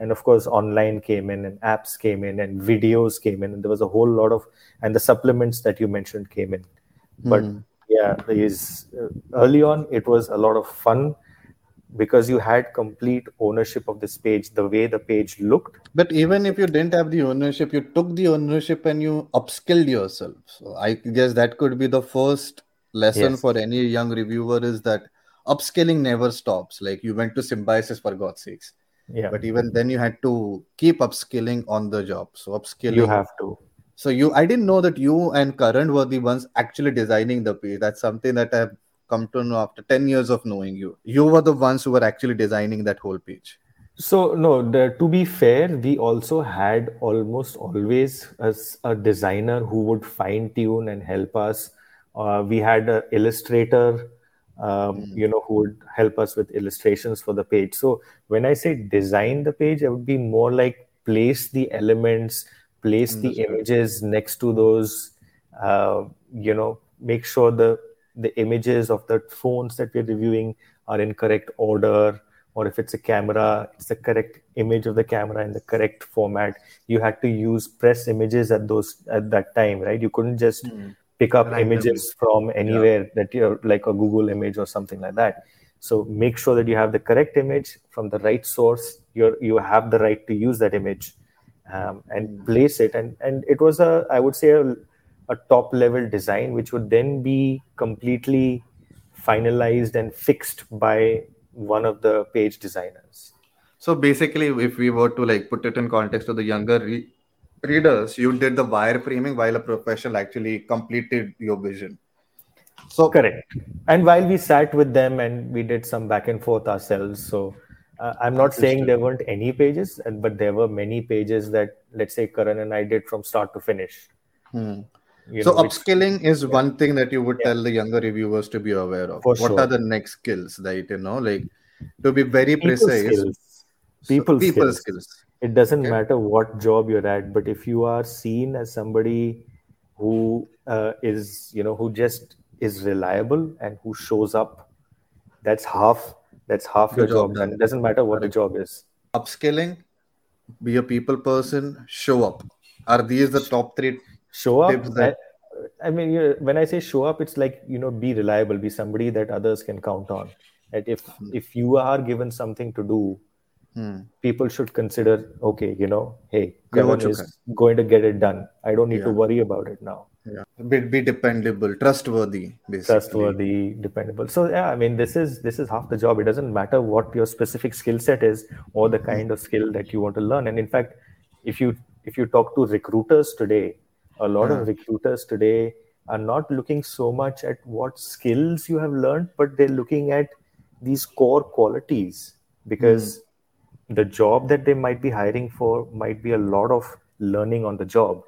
and of course online came in and apps came in and videos came in and there was a whole lot of and the supplements that you mentioned came in but mm. yeah is uh, early on it was a lot of fun because you had complete ownership of this page the way the page looked. But even if you didn't have the ownership you took the ownership and you upskilled yourself. So i guess that could be the first lesson yes. for any young reviewer is that upskilling never stops. Like you went to symbiosis for god's sakes. Yeah. But even then you had to keep upskilling on the job. So upskilling you have to. So you i didn't know that you and Karan were the ones actually designing the page. That's something that i've come to know after 10 years of knowing you. You were the ones who were actually designing that whole page. So no the, to be fair we also had almost always as a designer who would fine tune and help us. Uh, we had an illustrator um, mm. you know who would help us with illustrations for the page. So when i say design the page it would be more like place the elements place the images next to those uh, you know make sure the the images of the phones that we're reviewing are in correct order or if it's a camera it's the correct image of the camera in the correct format you had to use press images at those at that time right you couldn't just mm pick up images from anywhere yeah. that you're like a Google image or something like that. So make sure that you have the correct image from the right source. You you have the right to use that image um, and mm. place it. And and it was a I would say a, a top level design, which would then be completely finalized and fixed by one of the page designers. So basically, if we were to like put it in context to the younger re- readers, you did the wireframing while a professional actually completed your vision. So correct. And while we sat with them and we did some back and forth ourselves, so uh, I'm not saying there weren't any pages, but there were many pages that let's say Karan and I did from start to finish. Hmm. So know, upskilling which, is yeah. one thing that you would yeah. tell the younger reviewers to be aware of. For what sure. are the next skills that you know, like to be very people precise? Skills. People, so, people skills. skills it doesn't okay. matter what job you're at but if you are seen as somebody who uh, is you know who just is reliable and who shows up that's half that's half your, your job, job and it doesn't matter what the job is upskilling be a people person show up are these the top three show up. I, I mean you when i say show up it's like you know be reliable be somebody that others can count on that if hmm. if you are given something to do hmm. people should consider okay you know hey Karan is going to get it done i don't need yeah. to worry about it now yeah be, be dependable trustworthy basically. trustworthy dependable so yeah i mean this is this is half the job it doesn't matter what your specific skill set is or the kind hmm. of skill that you want to learn and in fact if you if you talk to recruiters today a lot of recruiters today are not looking so much at what skills you have learned but they're looking at these core qualities because mm the job that they might be hiring for might be a lot of learning on the job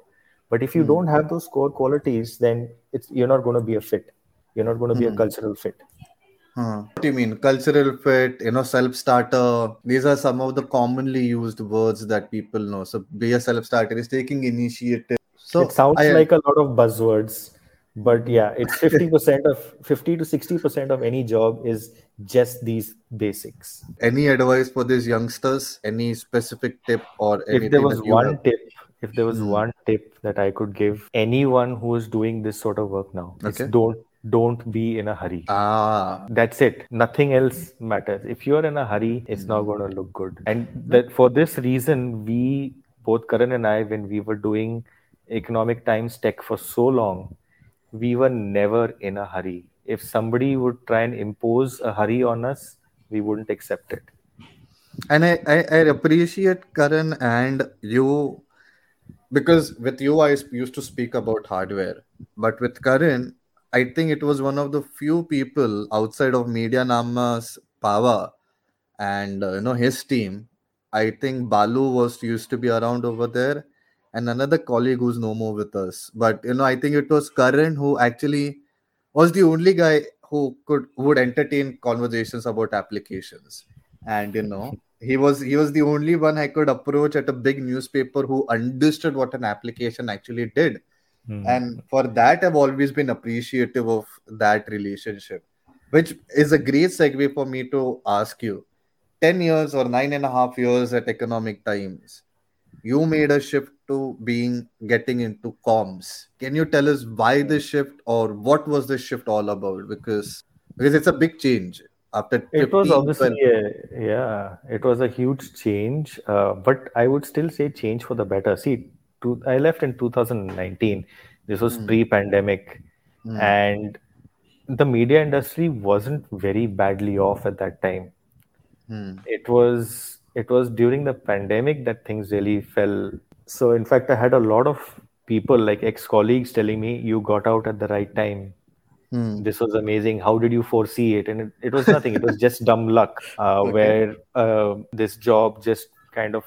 but if you mm. don't have those core qualities then it's you're not going to be a fit you're not going to be mm. a hmm. cultural fit Huh. What do you mean? Cultural fit, you know, self starter. These are some of the commonly used words that people know. So, be a self starter is taking initiative. So, it sounds I, like a lot of buzzwords, but yeah, it's 50% of 50 to 60% of any job is just these basics. Any advice for these youngsters? Any specific tip or anything? If there was one have... tip, if there was hmm. one tip that I could give anyone who is doing this sort of work now, okay. don't don't be in a hurry. Ah, that's it. Nothing else matters. If you're in a hurry, it's not going to look good. And that for this reason, we both Karan and I, when we were doing economic times tech for so long, we were never in a hurry if somebody would try and impose a hurry on us, we wouldn't accept it. And I, I, I appreciate Karan and you because with you I used to speak about hardware, but with Karan, I think it was one of the few people outside of Media Nama's Pahwa and uh, you know his team. I think Balu was used to be around over there, and another colleague who's no more with us. But you know, I think it was Karan who actually was the only guy who could who would entertain conversations about applications and you know he was he was the only one i could approach at a big newspaper who understood what an application actually did mm. and for that i've always been appreciative of that relationship which is a great segue for me to ask you 10 years or nine and a half years at Economic Times, you made a shift to being getting into comms. Can you tell us why the shift or what was the shift all about? Because because it's a big change after it was obviously a, yeah it was a huge change uh, but i would still say change for the better see to, i left in 2019 this was mm. pre-pandemic mm. and the media industry wasn't very badly off at that time mm. it was it was during the pandemic that things really fell so in fact i had a lot of people like ex-colleagues telling me you got out at the right time Hmm. This was amazing. How did you foresee it? And it, it was nothing. it was just dumb luck, uh, okay. where uh, this job just kind of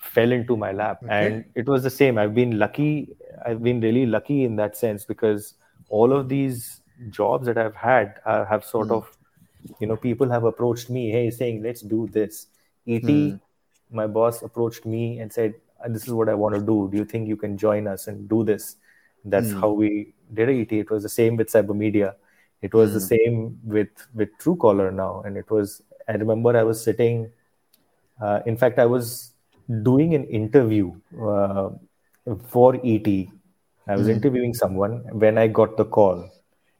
fell into my lap. Okay. And it was the same. I've been lucky. I've been really lucky in that sense because all of these jobs that I've had uh, have sort hmm. of, you know, people have approached me, hey, saying, let's do this. ET, hmm. my boss approached me and said, this is what I want to do. Do you think you can join us and do this? That's mm. how we did it. It was the same with Cybermedia. It was mm. the hmm. same with with Truecaller now, and it was. I remember I was sitting. Uh, in fact, I was doing an interview uh, for ET. I was mm. interviewing someone when I got the call.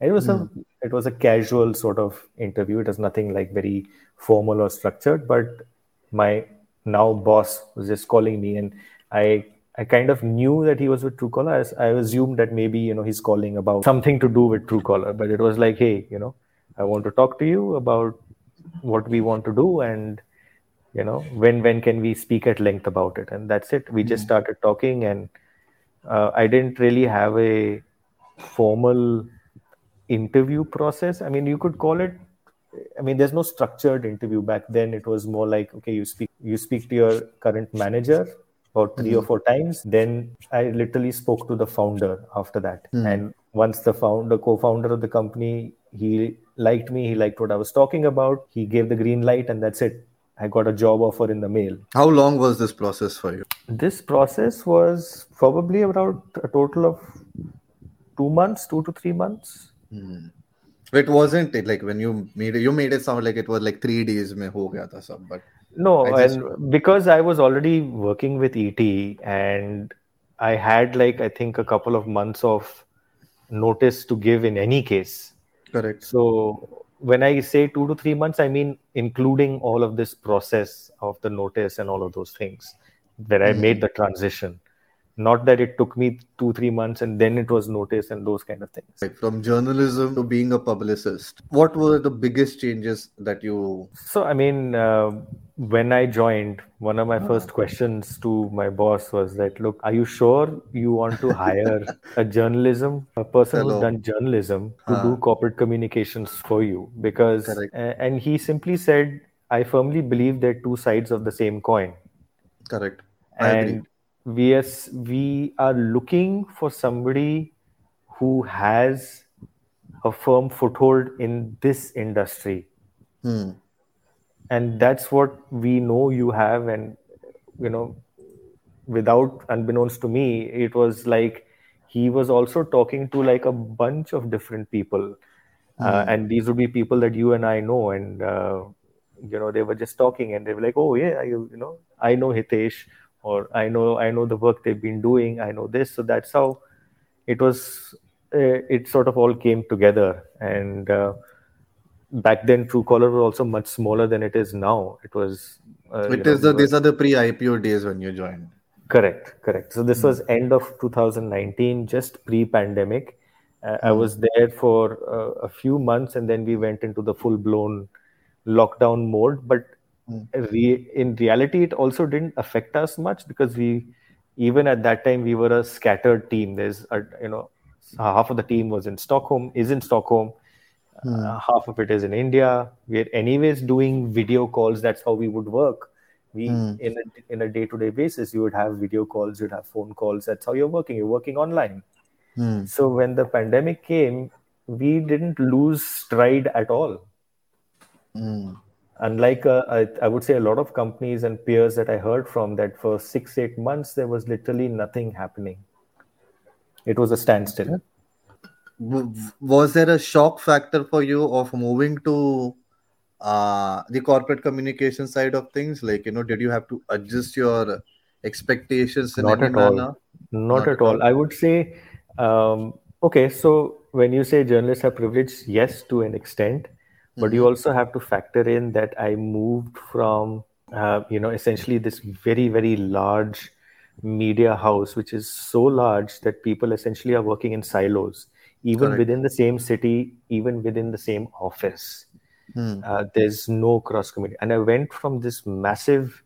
it was a hmm. it was a casual sort of interview. It was nothing like very formal or structured. But my now boss was just calling me, and I I kind of knew that he was with Truecaller. I, I assumed that maybe you know he's calling about something to do with Truecaller, but it was like, hey, you know, I want to talk to you about what we want to do, and you know, when when can we speak at length about it? And that's it. We mm-hmm. just hmm. started talking, and uh, I didn't really have a formal interview process. I mean, you could call it I mean, there's no structured interview back then. It was more like, okay, you speak, you speak to your current manager, about 3 mm-hmm. or four times. Then I literally spoke to the founder after that. Mm-hmm. And once the founder, co-founder of the company, he liked me, he liked what I was talking about. He gave the green light, and that's it. I got a job offer in the mail. How long was this process for you? This process was probably about a total of two months, two to three months. Mm. It wasn't it like when you made it, you made it sound like it was like three days mein ho gaya tha sab, but no, just... and because I was already working with ET and I had like I think a couple of months of notice to give in any case. Correct. So when I say two to three months, I mean including all of this process of the notice and all of those things that I mm-hmm. made the transition not that it took me two three months and then it was noticed and those kind of things right. from journalism to being a publicist what were the biggest changes that you so i mean uh, when i joined one of my first questions to my boss was that look are you sure you want to hire a journalism a person Hello. who's done journalism to uh. do corporate communications for you because Correct. and he simply said i firmly believe they're two sides of the same coin Correct. I and agree we are, we are looking for somebody who has a firm foothold in this industry hmm. and that's what we know you have and you know without unbeknownst to me it was like he was also talking to like a bunch of different people uh, hmm. uh, and these would be people that you and i know and uh, you know they were just talking and they were like oh yeah you, you know i know hitesh or i know i know the work they've been doing i know this so that's how it was uh, it sort of all came together and uh, back then truecaller was also much smaller than it is now it was uh, it is know, the, these are the pre-ipo days when you joined correct correct so this mm-hmm. was end of 2019 just pre-pandemic mm-hmm. i hmm. was there for uh, a few months and then we went into the full blown lockdown mode but Re- in reality, it also didn't affect us much because we, even at that time, we were a scattered team. There's, a, you know, half of the team was in Stockholm, is in Stockholm. Hmm. Uh, half of it is in India. We're anyways doing video calls. That's how we would work. We hmm. in a in a day to day basis, you would have video calls, you'd have phone calls. That's how you're working. You're working online. Hmm. So when the pandemic came, we didn't lose stride at all. Unlike uh, I, I, would say a lot of companies and peers that i heard from that for six eight months there was literally nothing happening it was a standstill was there a shock factor for you of moving to uh, the corporate communication side of things? Like, you know, did you have to adjust your expectations in Not at all. manner? Not, at all. I would say, um, okay, so when you say journalists are privileged, yes, to an extent, but you also have to factor in that I moved from, uh, you know, essentially this very, very large media house, which is so large that people essentially are working in silos, even Correct. within the same city, even within the same office. Hmm. Uh, there's no cross community. And I went from this massive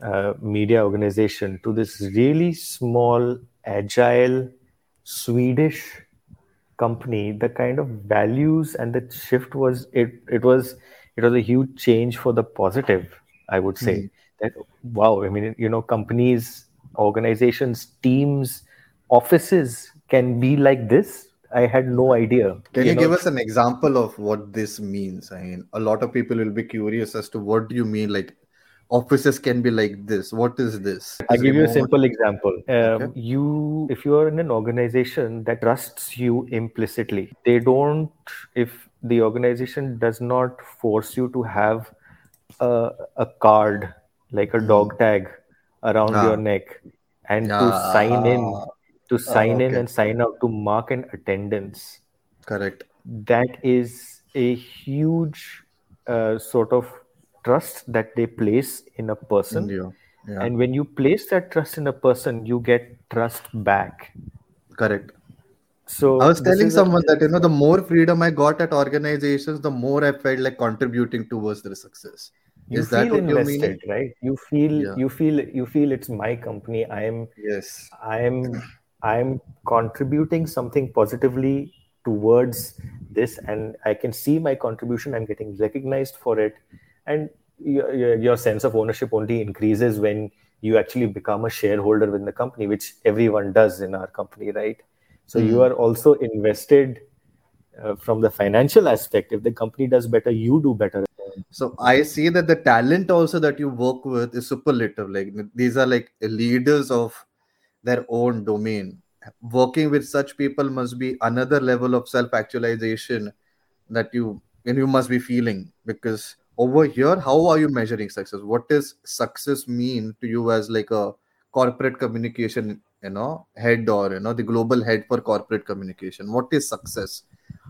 uh, media organization to this really small, agile, Swedish company. The kind of values and the shift was it. It was it was a huge change for the positive. I would say mm-hmm. that wow. I mean, you know, companies, organizations, teams, offices can be like this. I had no idea. Can you, know, give us an example of what this means? I mean, a lot of people will be curious as to what do you mean like offices can be like this. What is this? I'll give you a simple example. Um, Okay. You, if you are in an organization that trusts you implicitly, they don't. If the organization does not force you to have a, a card like a dog tag around Ah. your neck and to Ah. sign in, to sign in okay. and sign out to mark an attendance, Correct. that is a huge uh, sort of trust that they place in a person. Yeah. And when you place that trust in a person, you get trust back. Correct. So I was telling is a- someone that you know the more freedom I got at organizations, the more I felt like contributing towards their success. you Is that feel what you're right? You feel Yeah. you feel you feel it's my company. I am Yes. I am I'm contributing something positively towards this, and I can see my contribution. I'm getting recognized for it, and your, your, your sense of ownership only increases when you actually become a shareholder within the company, which everyone does in our company, right? So you are also invested uh, from the financial aspect. If the company does better, you do better. So I see that the talent also that you work with is superlative. Like these are like leaders of their own domain. Working with such people must be another level of self-actualization that you and you must be feeling because over here, how are you measuring success? What does success mean to you as like a corporate communication, you know, head or you know the global head for corporate communication? What is success?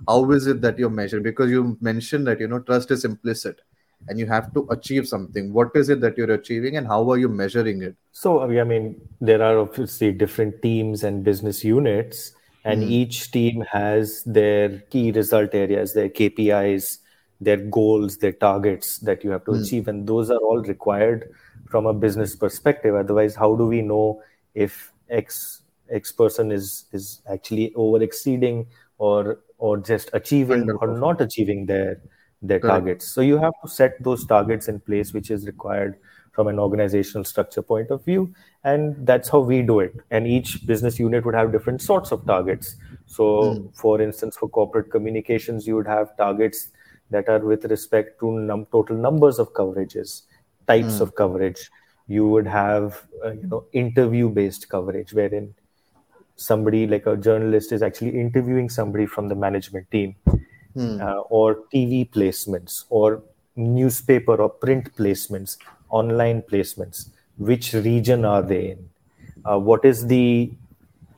How is it that you're measuring? Because you mentioned that you know trust is implicit and you have to achieve something. What is it that you're achieving and how are you measuring it? So, I mean, there are obviously different teams and business units, and hmm. each team has their key result areas, their KPIs, their goals, their targets that you have to hmm. achieve, and those are all required from a business perspective. Otherwise, how do we know if X X person is is actually over exceeding or or just achieving or not achieving their their targets? So you have to set those targets in place, which is required from an organizational structure point of view and that's how we do it. And each business unit would have different sorts of targets. So hmm. for instance for corporate communications you would have targets that are with respect to num- total numbers of coverages types of coverage. You would have uh, you know interview based coverage wherein somebody like a journalist is actually interviewing somebody from the management team uh, or tv placements or newspaper or print placements online placements. Which region are they in? Uh, what is the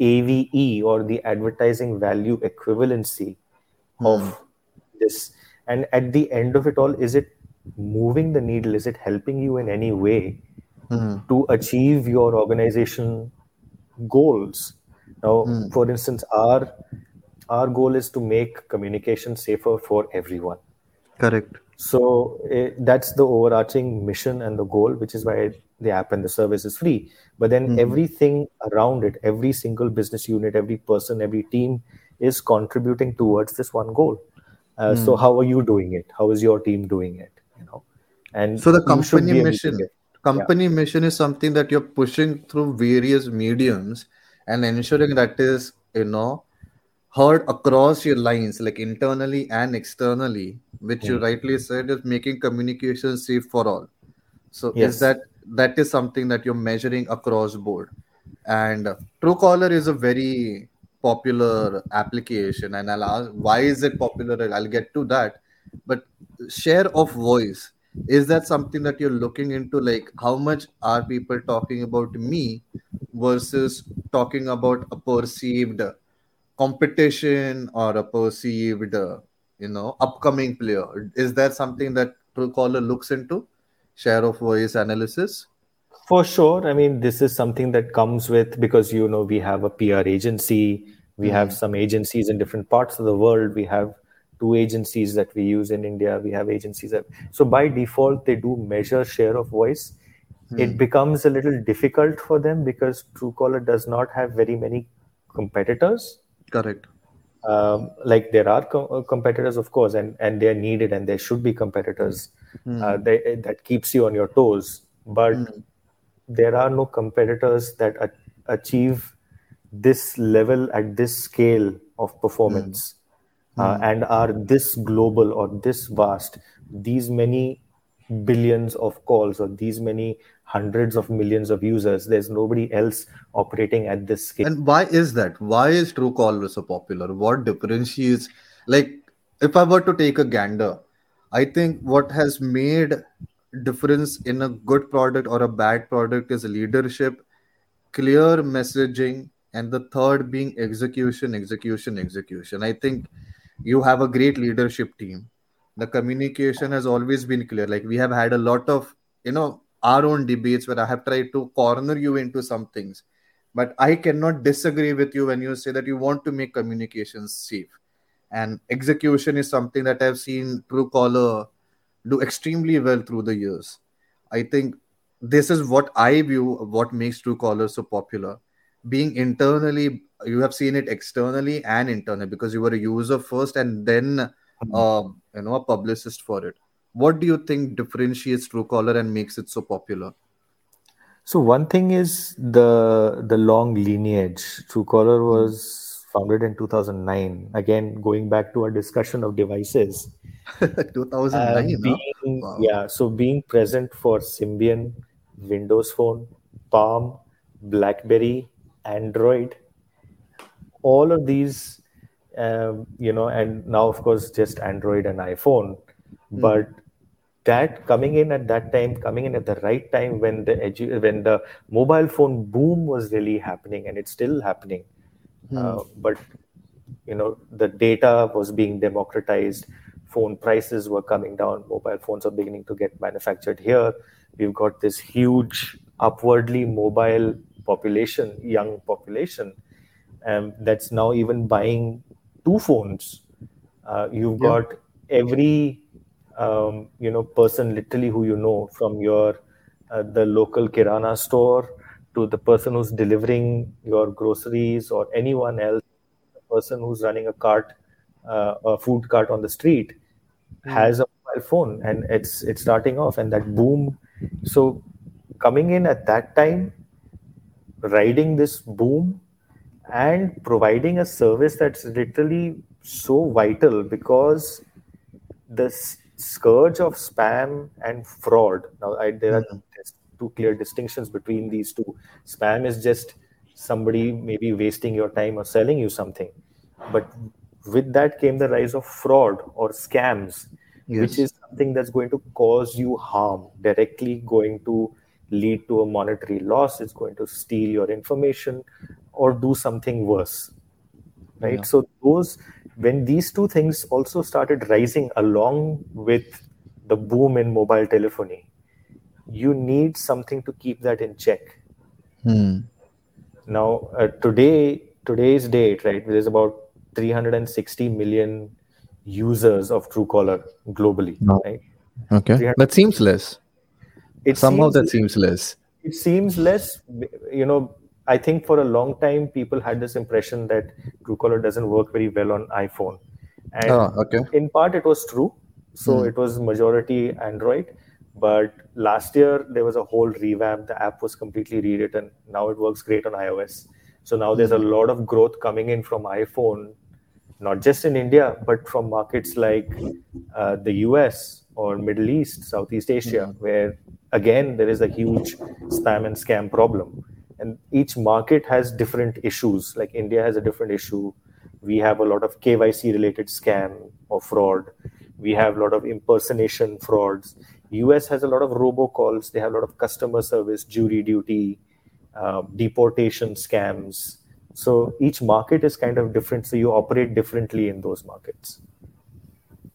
ave or the advertising value equivalency of this and at the end of it all is it moving the needle is it helping you in any way mm-hmm. to achieve your organization goals now mm-hmm. for instance our our goal is to make communication safer for everyone Correct. so eh, that's the overarching mission and the goal, which is why the app and the service is free. But then mm-hmm. everything around it, every single business unit, every person, every team is contributing towards this one goal. Uh, So how are you doing it? How is your team doing it? You know, and So the company be able to mission, company mission is something that you're pushing through various mediums and ensuring that is, you know, heard across your lines, like internally and externally, which you rightly said is making communication safe for all. So Yes. is that that is something that you're measuring across board? And uh, Truecaller is a very popular application, and I'll ask why is it popular? I'll get to that. but share of voice is that something that you're looking into like how much are people talking about me versus talking about a perceived competition or a perceived you know upcoming player is that something that truecaller looks into share of voice analysis for sure i mean this is something that comes with because you know we have a pr agency we mm-hmm. have some agencies in different parts of the world we have two agencies that we use in India. We have agencies that so by default they do measure share of voice. Hmm. It becomes a little difficult for them because Truecaller does not have very many competitors. Correct. Um, like there are co- uh, competitors, of course, and and they are needed, and there should be competitors. Hmm. Uh, they, that keeps you on your toes, but hmm. There are no competitors that a- achieve this level at this scale of performance uh, hmm. and are this global or this vast, these many billions of calls or these many hundreds of millions of users, there's nobody else operating at this scale. And why is that? Why is Truecaller so popular? What differentiates? Like, if I were to take a gander, I think what has made difference in a good product or a bad product is leadership, clear messaging, and the third being execution, execution, execution. I think you have a great leadership team. The communication has always been clear. Like we have had a lot of you know our own debates where i have tried to corner you into some things. But i cannot disagree with you when you say that you want to make communications safe. And execution is something that i've seen truecaller do extremely well through the years. I think this is what i view what makes truecaller so popular. Being internally you have seen it externally and internally because you were a user first and then mm-hmm. uh, you know a publicist for it. What do you think differentiates truecaller and makes it so popular? So one thing is the the long lineage. Truecaller hmm. was founded in 2009 again going back to our discussion of devices 2009 uh, being, wow. yeah so being present for symbian windows phone palm blackberry android all of these um, you know and now of course just android and iphone mm. but that coming in at that time coming in at the right time when the edu- when the mobile phone boom was really happening and it's still happening mm. uh, but you know the data was being democratized phone prices were coming down mobile phones are beginning to get manufactured here we've got this huge upwardly mobile population, young population, um, that's now even buying two phones. Uh, you've yeah. got every um, you know person literally who you know from your uh, the local kirana store to the person who's delivering your groceries or anyone else, the person who's running a cart, uh, a food cart on the street, mm. has a mobile phone, and it's it's starting off, and that boom. So coming in at that time riding this boom and providing a service that's literally so vital because the scourge of spam and fraud now I, there are two clear distinctions between these two spam is just somebody maybe wasting your time or selling you something but with that came the rise of fraud or scams yes. which is something that's going to cause you harm directly going to lead to a monetary loss it's going to steal your information or do something worse right yeah. so those when these two things also started rising along with the boom in mobile telephony you need something to keep that in check. Hmm. now uh, today today's date right there's about 360 million users of truecaller globally no. right? Okay. That seems less. It somehow seems, that seems less. It seems less you know i think for a long time people had this impression that truecaller doesn't work very well on iphone. And oh, okay. in part it was true. So hmm. it was majority android but last year there was a whole revamp. The app was completely rewritten. Now it works great on ios. So now there's a hmm. lot of growth coming in from iphone not just in india but from markets like uh, the us or middle east southeast asia mm-hmm. where again there is a huge spam and scam problem. And each market has different issues. Like india has a different issue. We have a lot of kyc related scam or fraud. We have a lot of impersonation frauds us has a lot of robocalls. They have a lot of customer service jury duty uh, deportation scams. So each market is kind of different so you operate differently in those markets.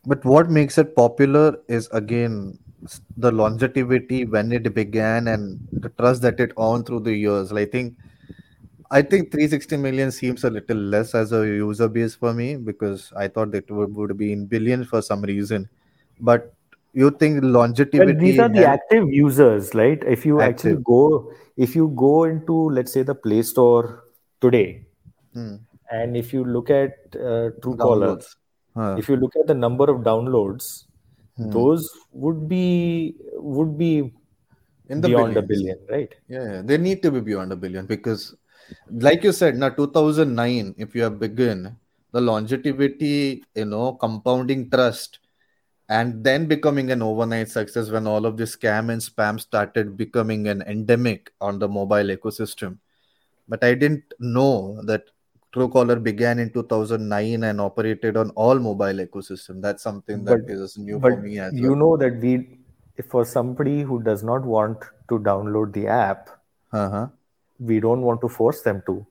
But what makes it popular is again the longevity when it began and the trust that it earned through the years. I think I think 360 million seems a little less as a user base for me because I thought it would, would be in billions for some reason. But you think longevity? Well, these are the active users, right? If you active. actually go, if you go into let's say the Play Store today, hmm. and if you look at uh, Truecaller, huh. if you look at the number of downloads, hmm. those would be would be in the beyond billions. a billion, right? Yeah, yeah, they need to be beyond a billion because like you said now 2009 if you have begun the longevity you know compounding trust and then becoming an overnight success when all of this scam and spam started becoming an endemic on the mobile ecosystem. But i didn't know that truecaller began in 2009 and operated on all mobile ecosystem. That's something that but, is new for me as you well. You know that we for somebody who does not want to download the app uh-huh. we don't want to force them to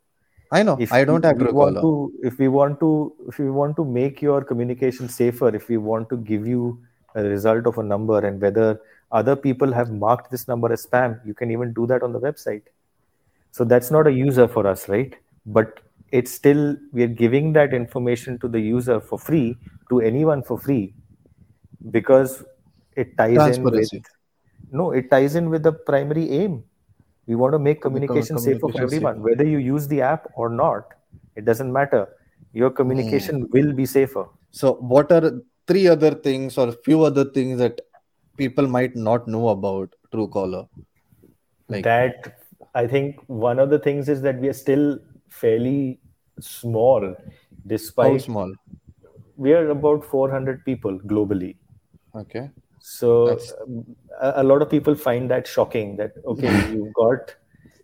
i know. If i don't agree want to if we want to if we want to make your communication safer if we want to give you a result of a number and whether other people have marked this number as spam you can even do that on the website. So that's not a user for us right? But it's still we're giving that information to the user for free to anyone for free because it ties in with no it ties in with the primary aim we want to make communication, communication safer for everyone whether you use the app or not. It doesn't matter. Your communication mm. will be safer. So what are three other things or few other things that people might not know about truecaller like that i think one of the things is that we are still fairly small despite How small? We are about 400 people globally. Okay so um, a, a, lot of people find that shocking that okay you got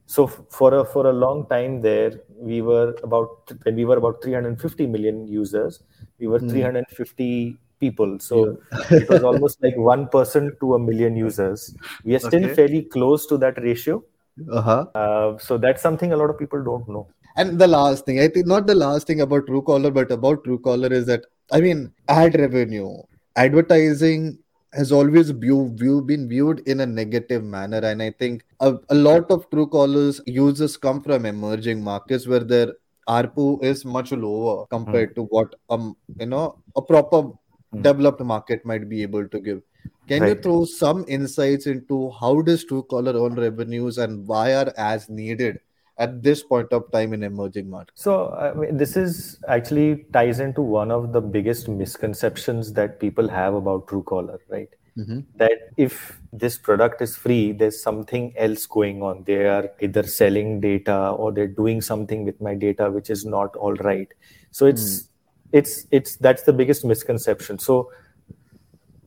so for a for a long time there we were about when we were about 350 million users we were mm. 350 people so yeah. it was almost like one person to a million users we are still okay. fairly close to that ratio uh-huh. Uh, so that's something a lot of people don't know and the last thing i think not the last thing about truecaller but about truecaller is that i mean ad revenue advertising has always view, view, been viewed in a negative manner. And I think a, a lot of Truecaller's users come from emerging markets where their ARPU is much lower compared mm. to what um you know a proper mm. developed market might be able to give. Can right. you throw some insights into how does Truecaller earn revenues and why are as needed at this point of time in emerging markets? So, I mean, this is actually ties into one of the biggest misconceptions that people have about Truecaller, right? Mm-hmm. That if this product is free, there's something else going on. They are either selling data or they're doing something with my data which is not all right. So it's mm. it's it's that's the biggest misconception. So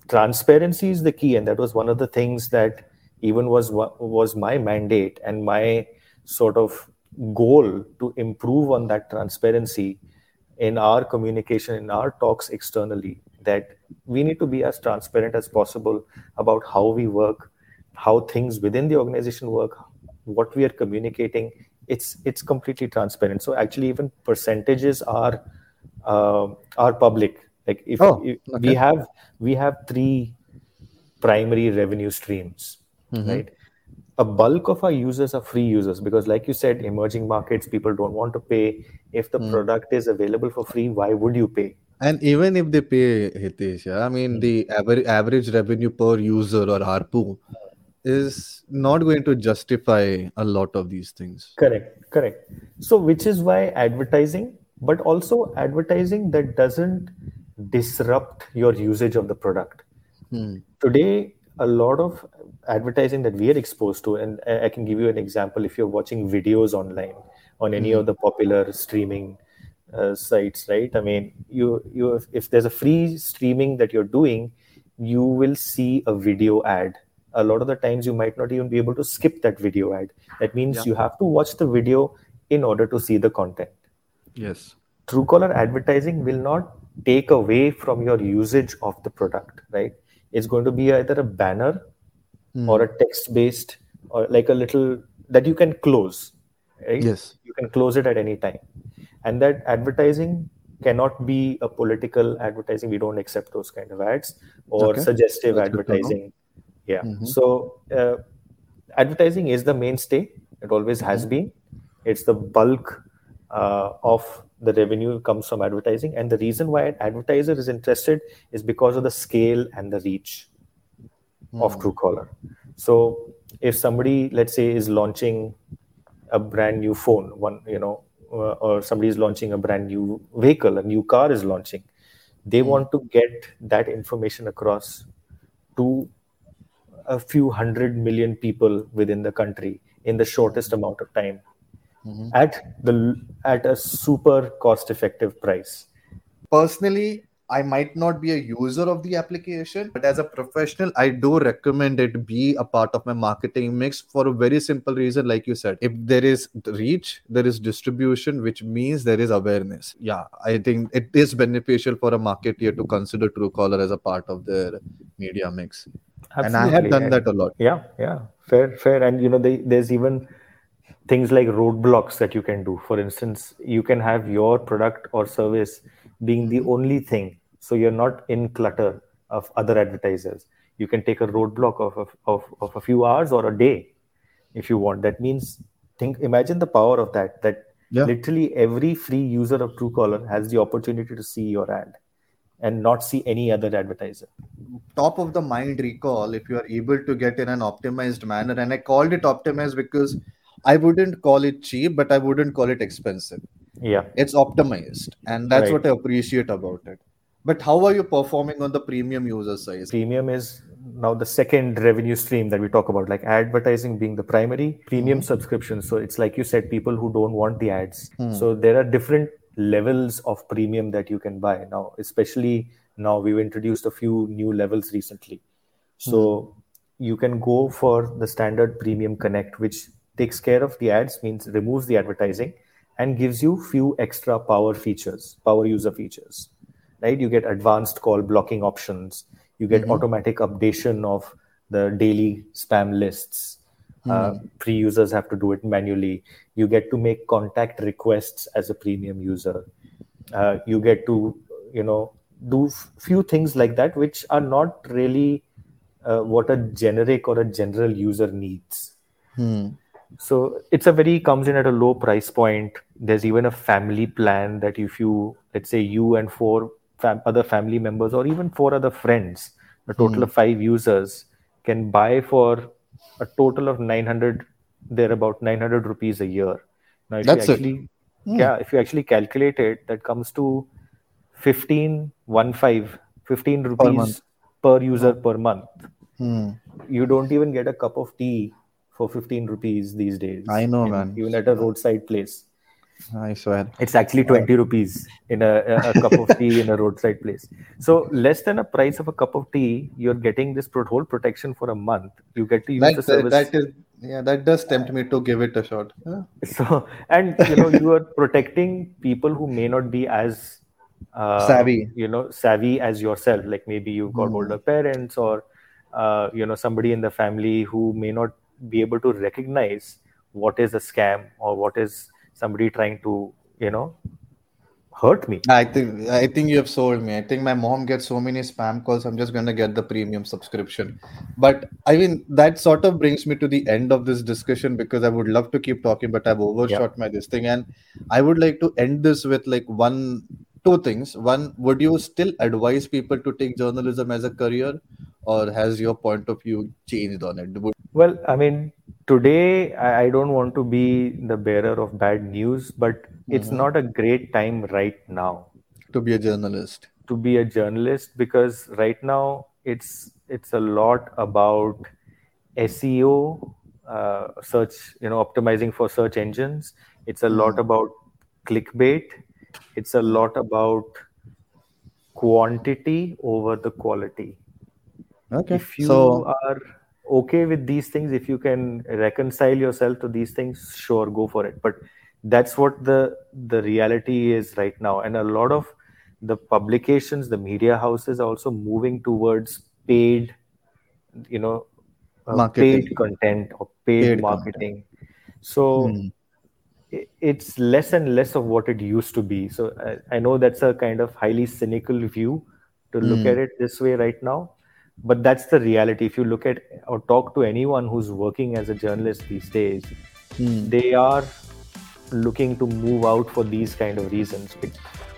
transparency is the key, and that was one of the things that even was was my mandate and my sort of goal to improve on that transparency in our communication, in our talks externally, that we need to be as transparent as possible about how we work, how things within the organization work, what we are communicating. It's it's completely transparent. So actually, even percentages are uh, are public. Like if, oh, if we have we have three primary revenue streams, mm-hmm. right? A bulk of our users are free users because like you said emerging markets people don't want to pay if the mm. product is available for free why would you pay and even if they pay hitesh yeah, i mean mm. the average average revenue per user or arpu is not going to justify a lot of these things correct correct so which is why advertising but also advertising that doesn't disrupt your usage of the product hmm. today a lot of advertising that we are exposed to and i can give you an example if you're watching videos online on any mm-hmm. of the popular streaming uh, sites right i mean you you if, if there's a free streaming that you're doing you will see a video ad a lot of the times you might not even be able to skip that video ad that means yeah. you have to watch the video in order to see the content yes true truecaller advertising will not take away from your usage of the product, right? It's going to be either a banner Hmm. or a text based or like a little that you can close, right? Yes. You can close it at any time. And that advertising cannot be a political advertising. We don't accept those kind of ads or Okay. suggestive That's good to know. advertising. Yeah. Mhm. So uh, advertising is the mainstay. It always has Mm-hmm. been. It's the bulk uh, of the revenue comes from advertising, and the reason why an advertiser is interested is because of the scale and the reach of Hmm. Truecaller. So if somebody, let's say, is launching a brand new phone, one you know, uh, or somebody is launching a brand new vehicle, a new car is launching, they Hmm. want to get that information across to a few hundred million people within the country in the shortest amount of time Mhm. at the at a super cost effective price. Personally i might not be a user of the application but as a professional i do recommend it be a part of my marketing mix for a very simple reason like you said. If there is reach there is distribution which means there is awareness. Yeah i think it is beneficial for a marketer to consider truecaller as a part of their media mix. And i have done that a lot. Yeah yeah. Fair fair. And you know they, there's even things like roadblocks that you can do. For instance you can have your product or service being the mm-hmm. only thing so you're not in clutter of other advertisers. You can take a roadblock of, of, of, of a few hours or a day if you want. That means think imagine the power of that that Yeah. literally every free user of truecaller has the opportunity to see your ad and not see any other advertiser. Top of the mind recall if you are able to get in an optimized manner and i called it optimized because i wouldn't call it cheap but i wouldn't call it expensive. Yeah. It's optimized and that's Right. what i appreciate about it. But how are you performing on the premium user side? Premium is now the second revenue stream that we talk about like advertising being the primary premium subscription. So it's like you said people who don't want the ads. Hmm. so there are different levels of premium that you can buy. Now especially now we've introduced a few new levels recently. So you can go for the standard premium connect which takes care of the ads means removes the advertising and gives you few extra power features power user features right? You get advanced call blocking options. You get automatic updation of the daily spam lists. Uh, free users have to do it manually. You get to make contact requests as a premium user. Uh, you get to you know do f- few things like that which are not really uh, what a generic or a general user needs. Hmm. So it's a very comes in at a low price point. There's even a family plan that if you let's say you and four fam- other family members or even four other friends, a total of five users can buy for a total of 900 they're about 900 rupees a year. Now if That's you actually Hmm. yeah, if you actually calculate it, that comes to 15 one five 15 rupees month. per user per month Hmm. you don't even get a cup of tea for 15 rupees these days. I know, in- man. Even at a roadside place. i swear It's actually 20 rupees in a, a, a cup of tea in a roadside place. So, less than a price of a cup of tea, you're getting this pro- whole protection for a month. You get to use the service. that is yeah that does tempt me to give it a shot Yeah. so, and you know, you are protecting people who may not be as uh, Savvy. you know, savvy as yourself. Like maybe you've got Hmm. older parents or uh, you know somebody in the family who may not be able to recognize what is a scam or what is somebody trying to you know hurt me. I think I think you have sold me. I think my mom gets so many spam calls. I'm just gonna get the premium subscription. But I mean that sort of brings me to the end of this discussion because I would love to keep talking, but I've overshot my this thing. And I would like to end this with like one two things. One, would you still advise people to take journalism as a career, or has your point of view changed on it? Would- Well, I mean, today I, don't want to be the bearer of bad news, but it's Mhm. not a great time right now to be a journalist? to be a journalist because right now it's it's a lot about SEO, uh, search, you know, optimizing for search engines. It's a lot about clickbait. It's a lot about quantity over the quality. Okay. If you so are okay with these things, if you can reconcile yourself to these things, sure, go for it. But that's what the the reality is right now, and a lot of the publications, the media houses are also moving towards paid, you know, uh, paid content or paid, paid marketing. Content. So hmm. It's less and less of what it used to be. So I, I know that's a kind of highly cynical view to look hmm. at it this way right now but that's the reality if you look at or talk to anyone who's working as a journalist these days hmm. they are looking to move out for these kind of reasons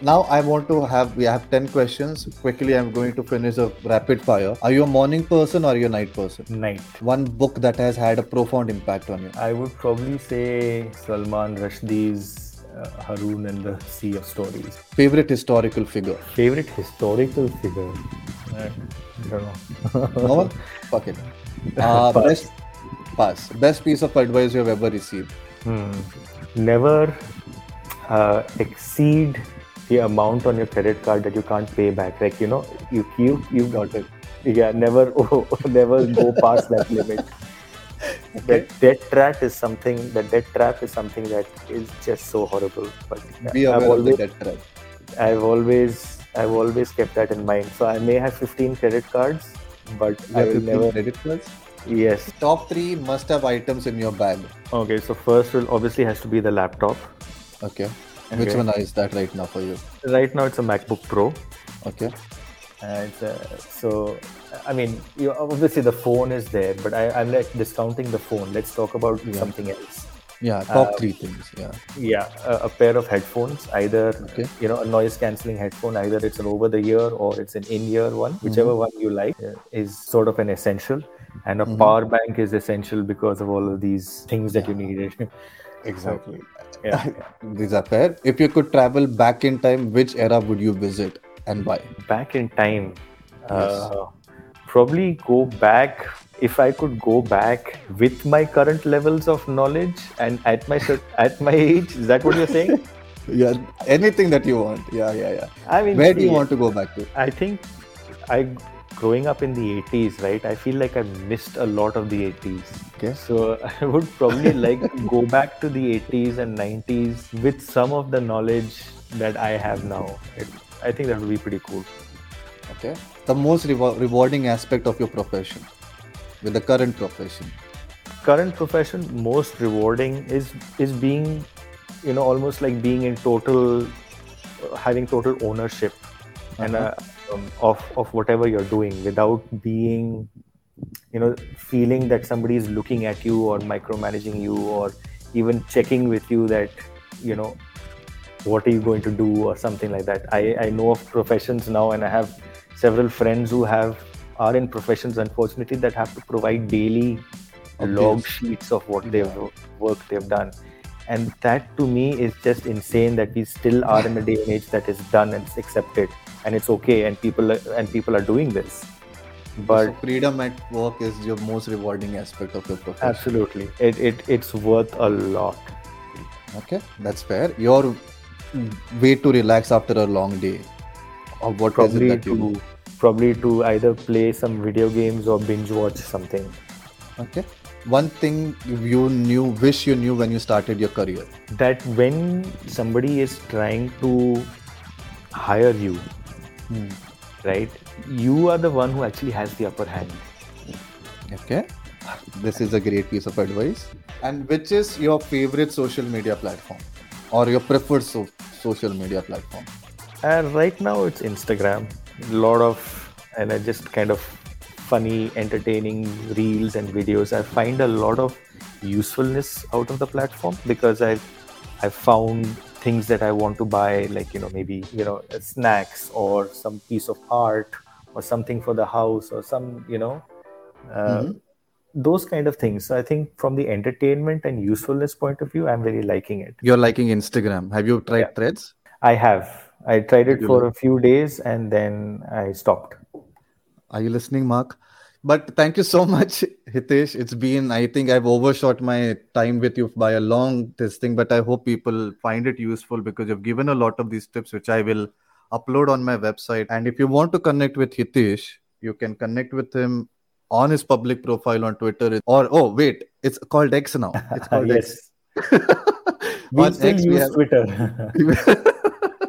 now i want to have we have 10 questions quickly i'm going to finish a rapid fire are you a morning person or are you a night person night one book that has had a profound impact on you i would probably say salman rushdie's uh, haroun and the sea of stories favorite historical figure favorite historical figure I don't know. no one? Fuck it. Uh, pass. Best, pass. Best piece of advice you have ever received? Hmm. Never uh, exceed the amount on your credit card that you can't pay back. Like you know, you you you've got it. Yeah, never oh, never go past that limit. Okay. The debt trap is something. The debt trap is something that is just so horrible. But be aware I've always, of the debt trap. I've always I've always kept that in mind. So I may have 15 credit cards, but I will never. Credit cards? Yes. Top three must-have items in your bag. Okay, so first will obviously has to be the laptop. Okay. Okay. Which one is that right now for you? Right now it's a MacBook Pro. Okay. And uh, so, I mean, you, obviously the phone is there, but I, I'm like discounting the phone. Let's talk about yeah. something else yeah top uh, three things yeah yeah a, a, pair of headphones either okay. you know a noise cancelling headphone either it's an over the ear or it's an in ear one mm-hmm. whichever one you like uh, is sort of an essential and a mm-hmm. power bank is essential because of all of these things that yeah. you needed exactly yeah, these are fair if you could travel back in time which era would you visit and why back in time yes. uh, probably go back if I could go back with my current levels of knowledge and at my at my age, is that what you're saying? yeah, anything that you want. Yeah, yeah, yeah. I mean, where do you want to go back to? I think I growing up in the 80s, right? I feel like I missed a lot of the 80s. Okay. So I would probably like to go back to the 80s and 90s with some of the knowledge that I have now. It, I think that would be pretty cool. Okay. The most rewarding aspect of your profession with the current profession? Current profession most rewarding is is being, you know, almost like being in total, having total ownership, uh-huh. and uh, um, of of whatever you're doing without being, you know, feeling that somebody is looking at you or micromanaging you or even checking with you that, you know, what are you going to do or something like that. I I know of professions now, and I have several friends who have are in professions, unfortunately, that have to provide daily okay. log sheets of what they've work they've done. And that to me is just insane that we still are in a day and age that is done and accepted and it's okay and people are, and people are doing this. But so freedom at work is your most rewarding aspect of your profession. Absolutely, it, it it's worth a lot. Okay, that's fair. Your way to relax after a long day, or what Probably is it that you do? probably to either play some video games or binge watch something. Okay. One thing you knew, wish you knew when you started your career? That when somebody is trying to hire you, hmm. right, you are the one who actually has the upper hand. Okay. This is a great piece of advice. And which is your favorite social media platform or your preferred so- social media platform? And right now it's Instagram a lot of and I just kind of funny, entertaining reels and videos. I find a lot of usefulness out of the platform because I've I've found things that I want to buy, like you know maybe you know snacks or some piece of art or something for the house or some you know. Uh, mm-hmm. Those kind of things. So I think from the entertainment and usefulness point of view, I'm really liking it. You're liking Instagram. Have you tried yeah. Threads? I have. I tried it for a few days and then I stopped. Are you listening, Mark? But thank you so much, Hitesh. It's been, I think I've overshot my time with you by a long this thing, but I hope people find it useful because you've given a lot of these tips, which I will upload on my website. And if you want to connect with Hitesh, you can connect with him on his public profile on Twitter. Or, oh, wait, it's called X now. It's called yes. X. we still X, use we have... Twitter.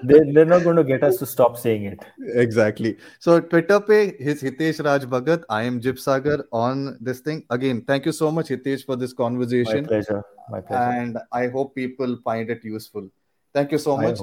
They, they're not going to get us to stop saying it. Exactly. So Twitter pe his Hitesh Raj Bhagat. I am Gif Sagar on this thing. Again, thank you so much, Hitesh, for this conversation. My pleasure. My pleasure. And I hope people find it useful. Thank you so much.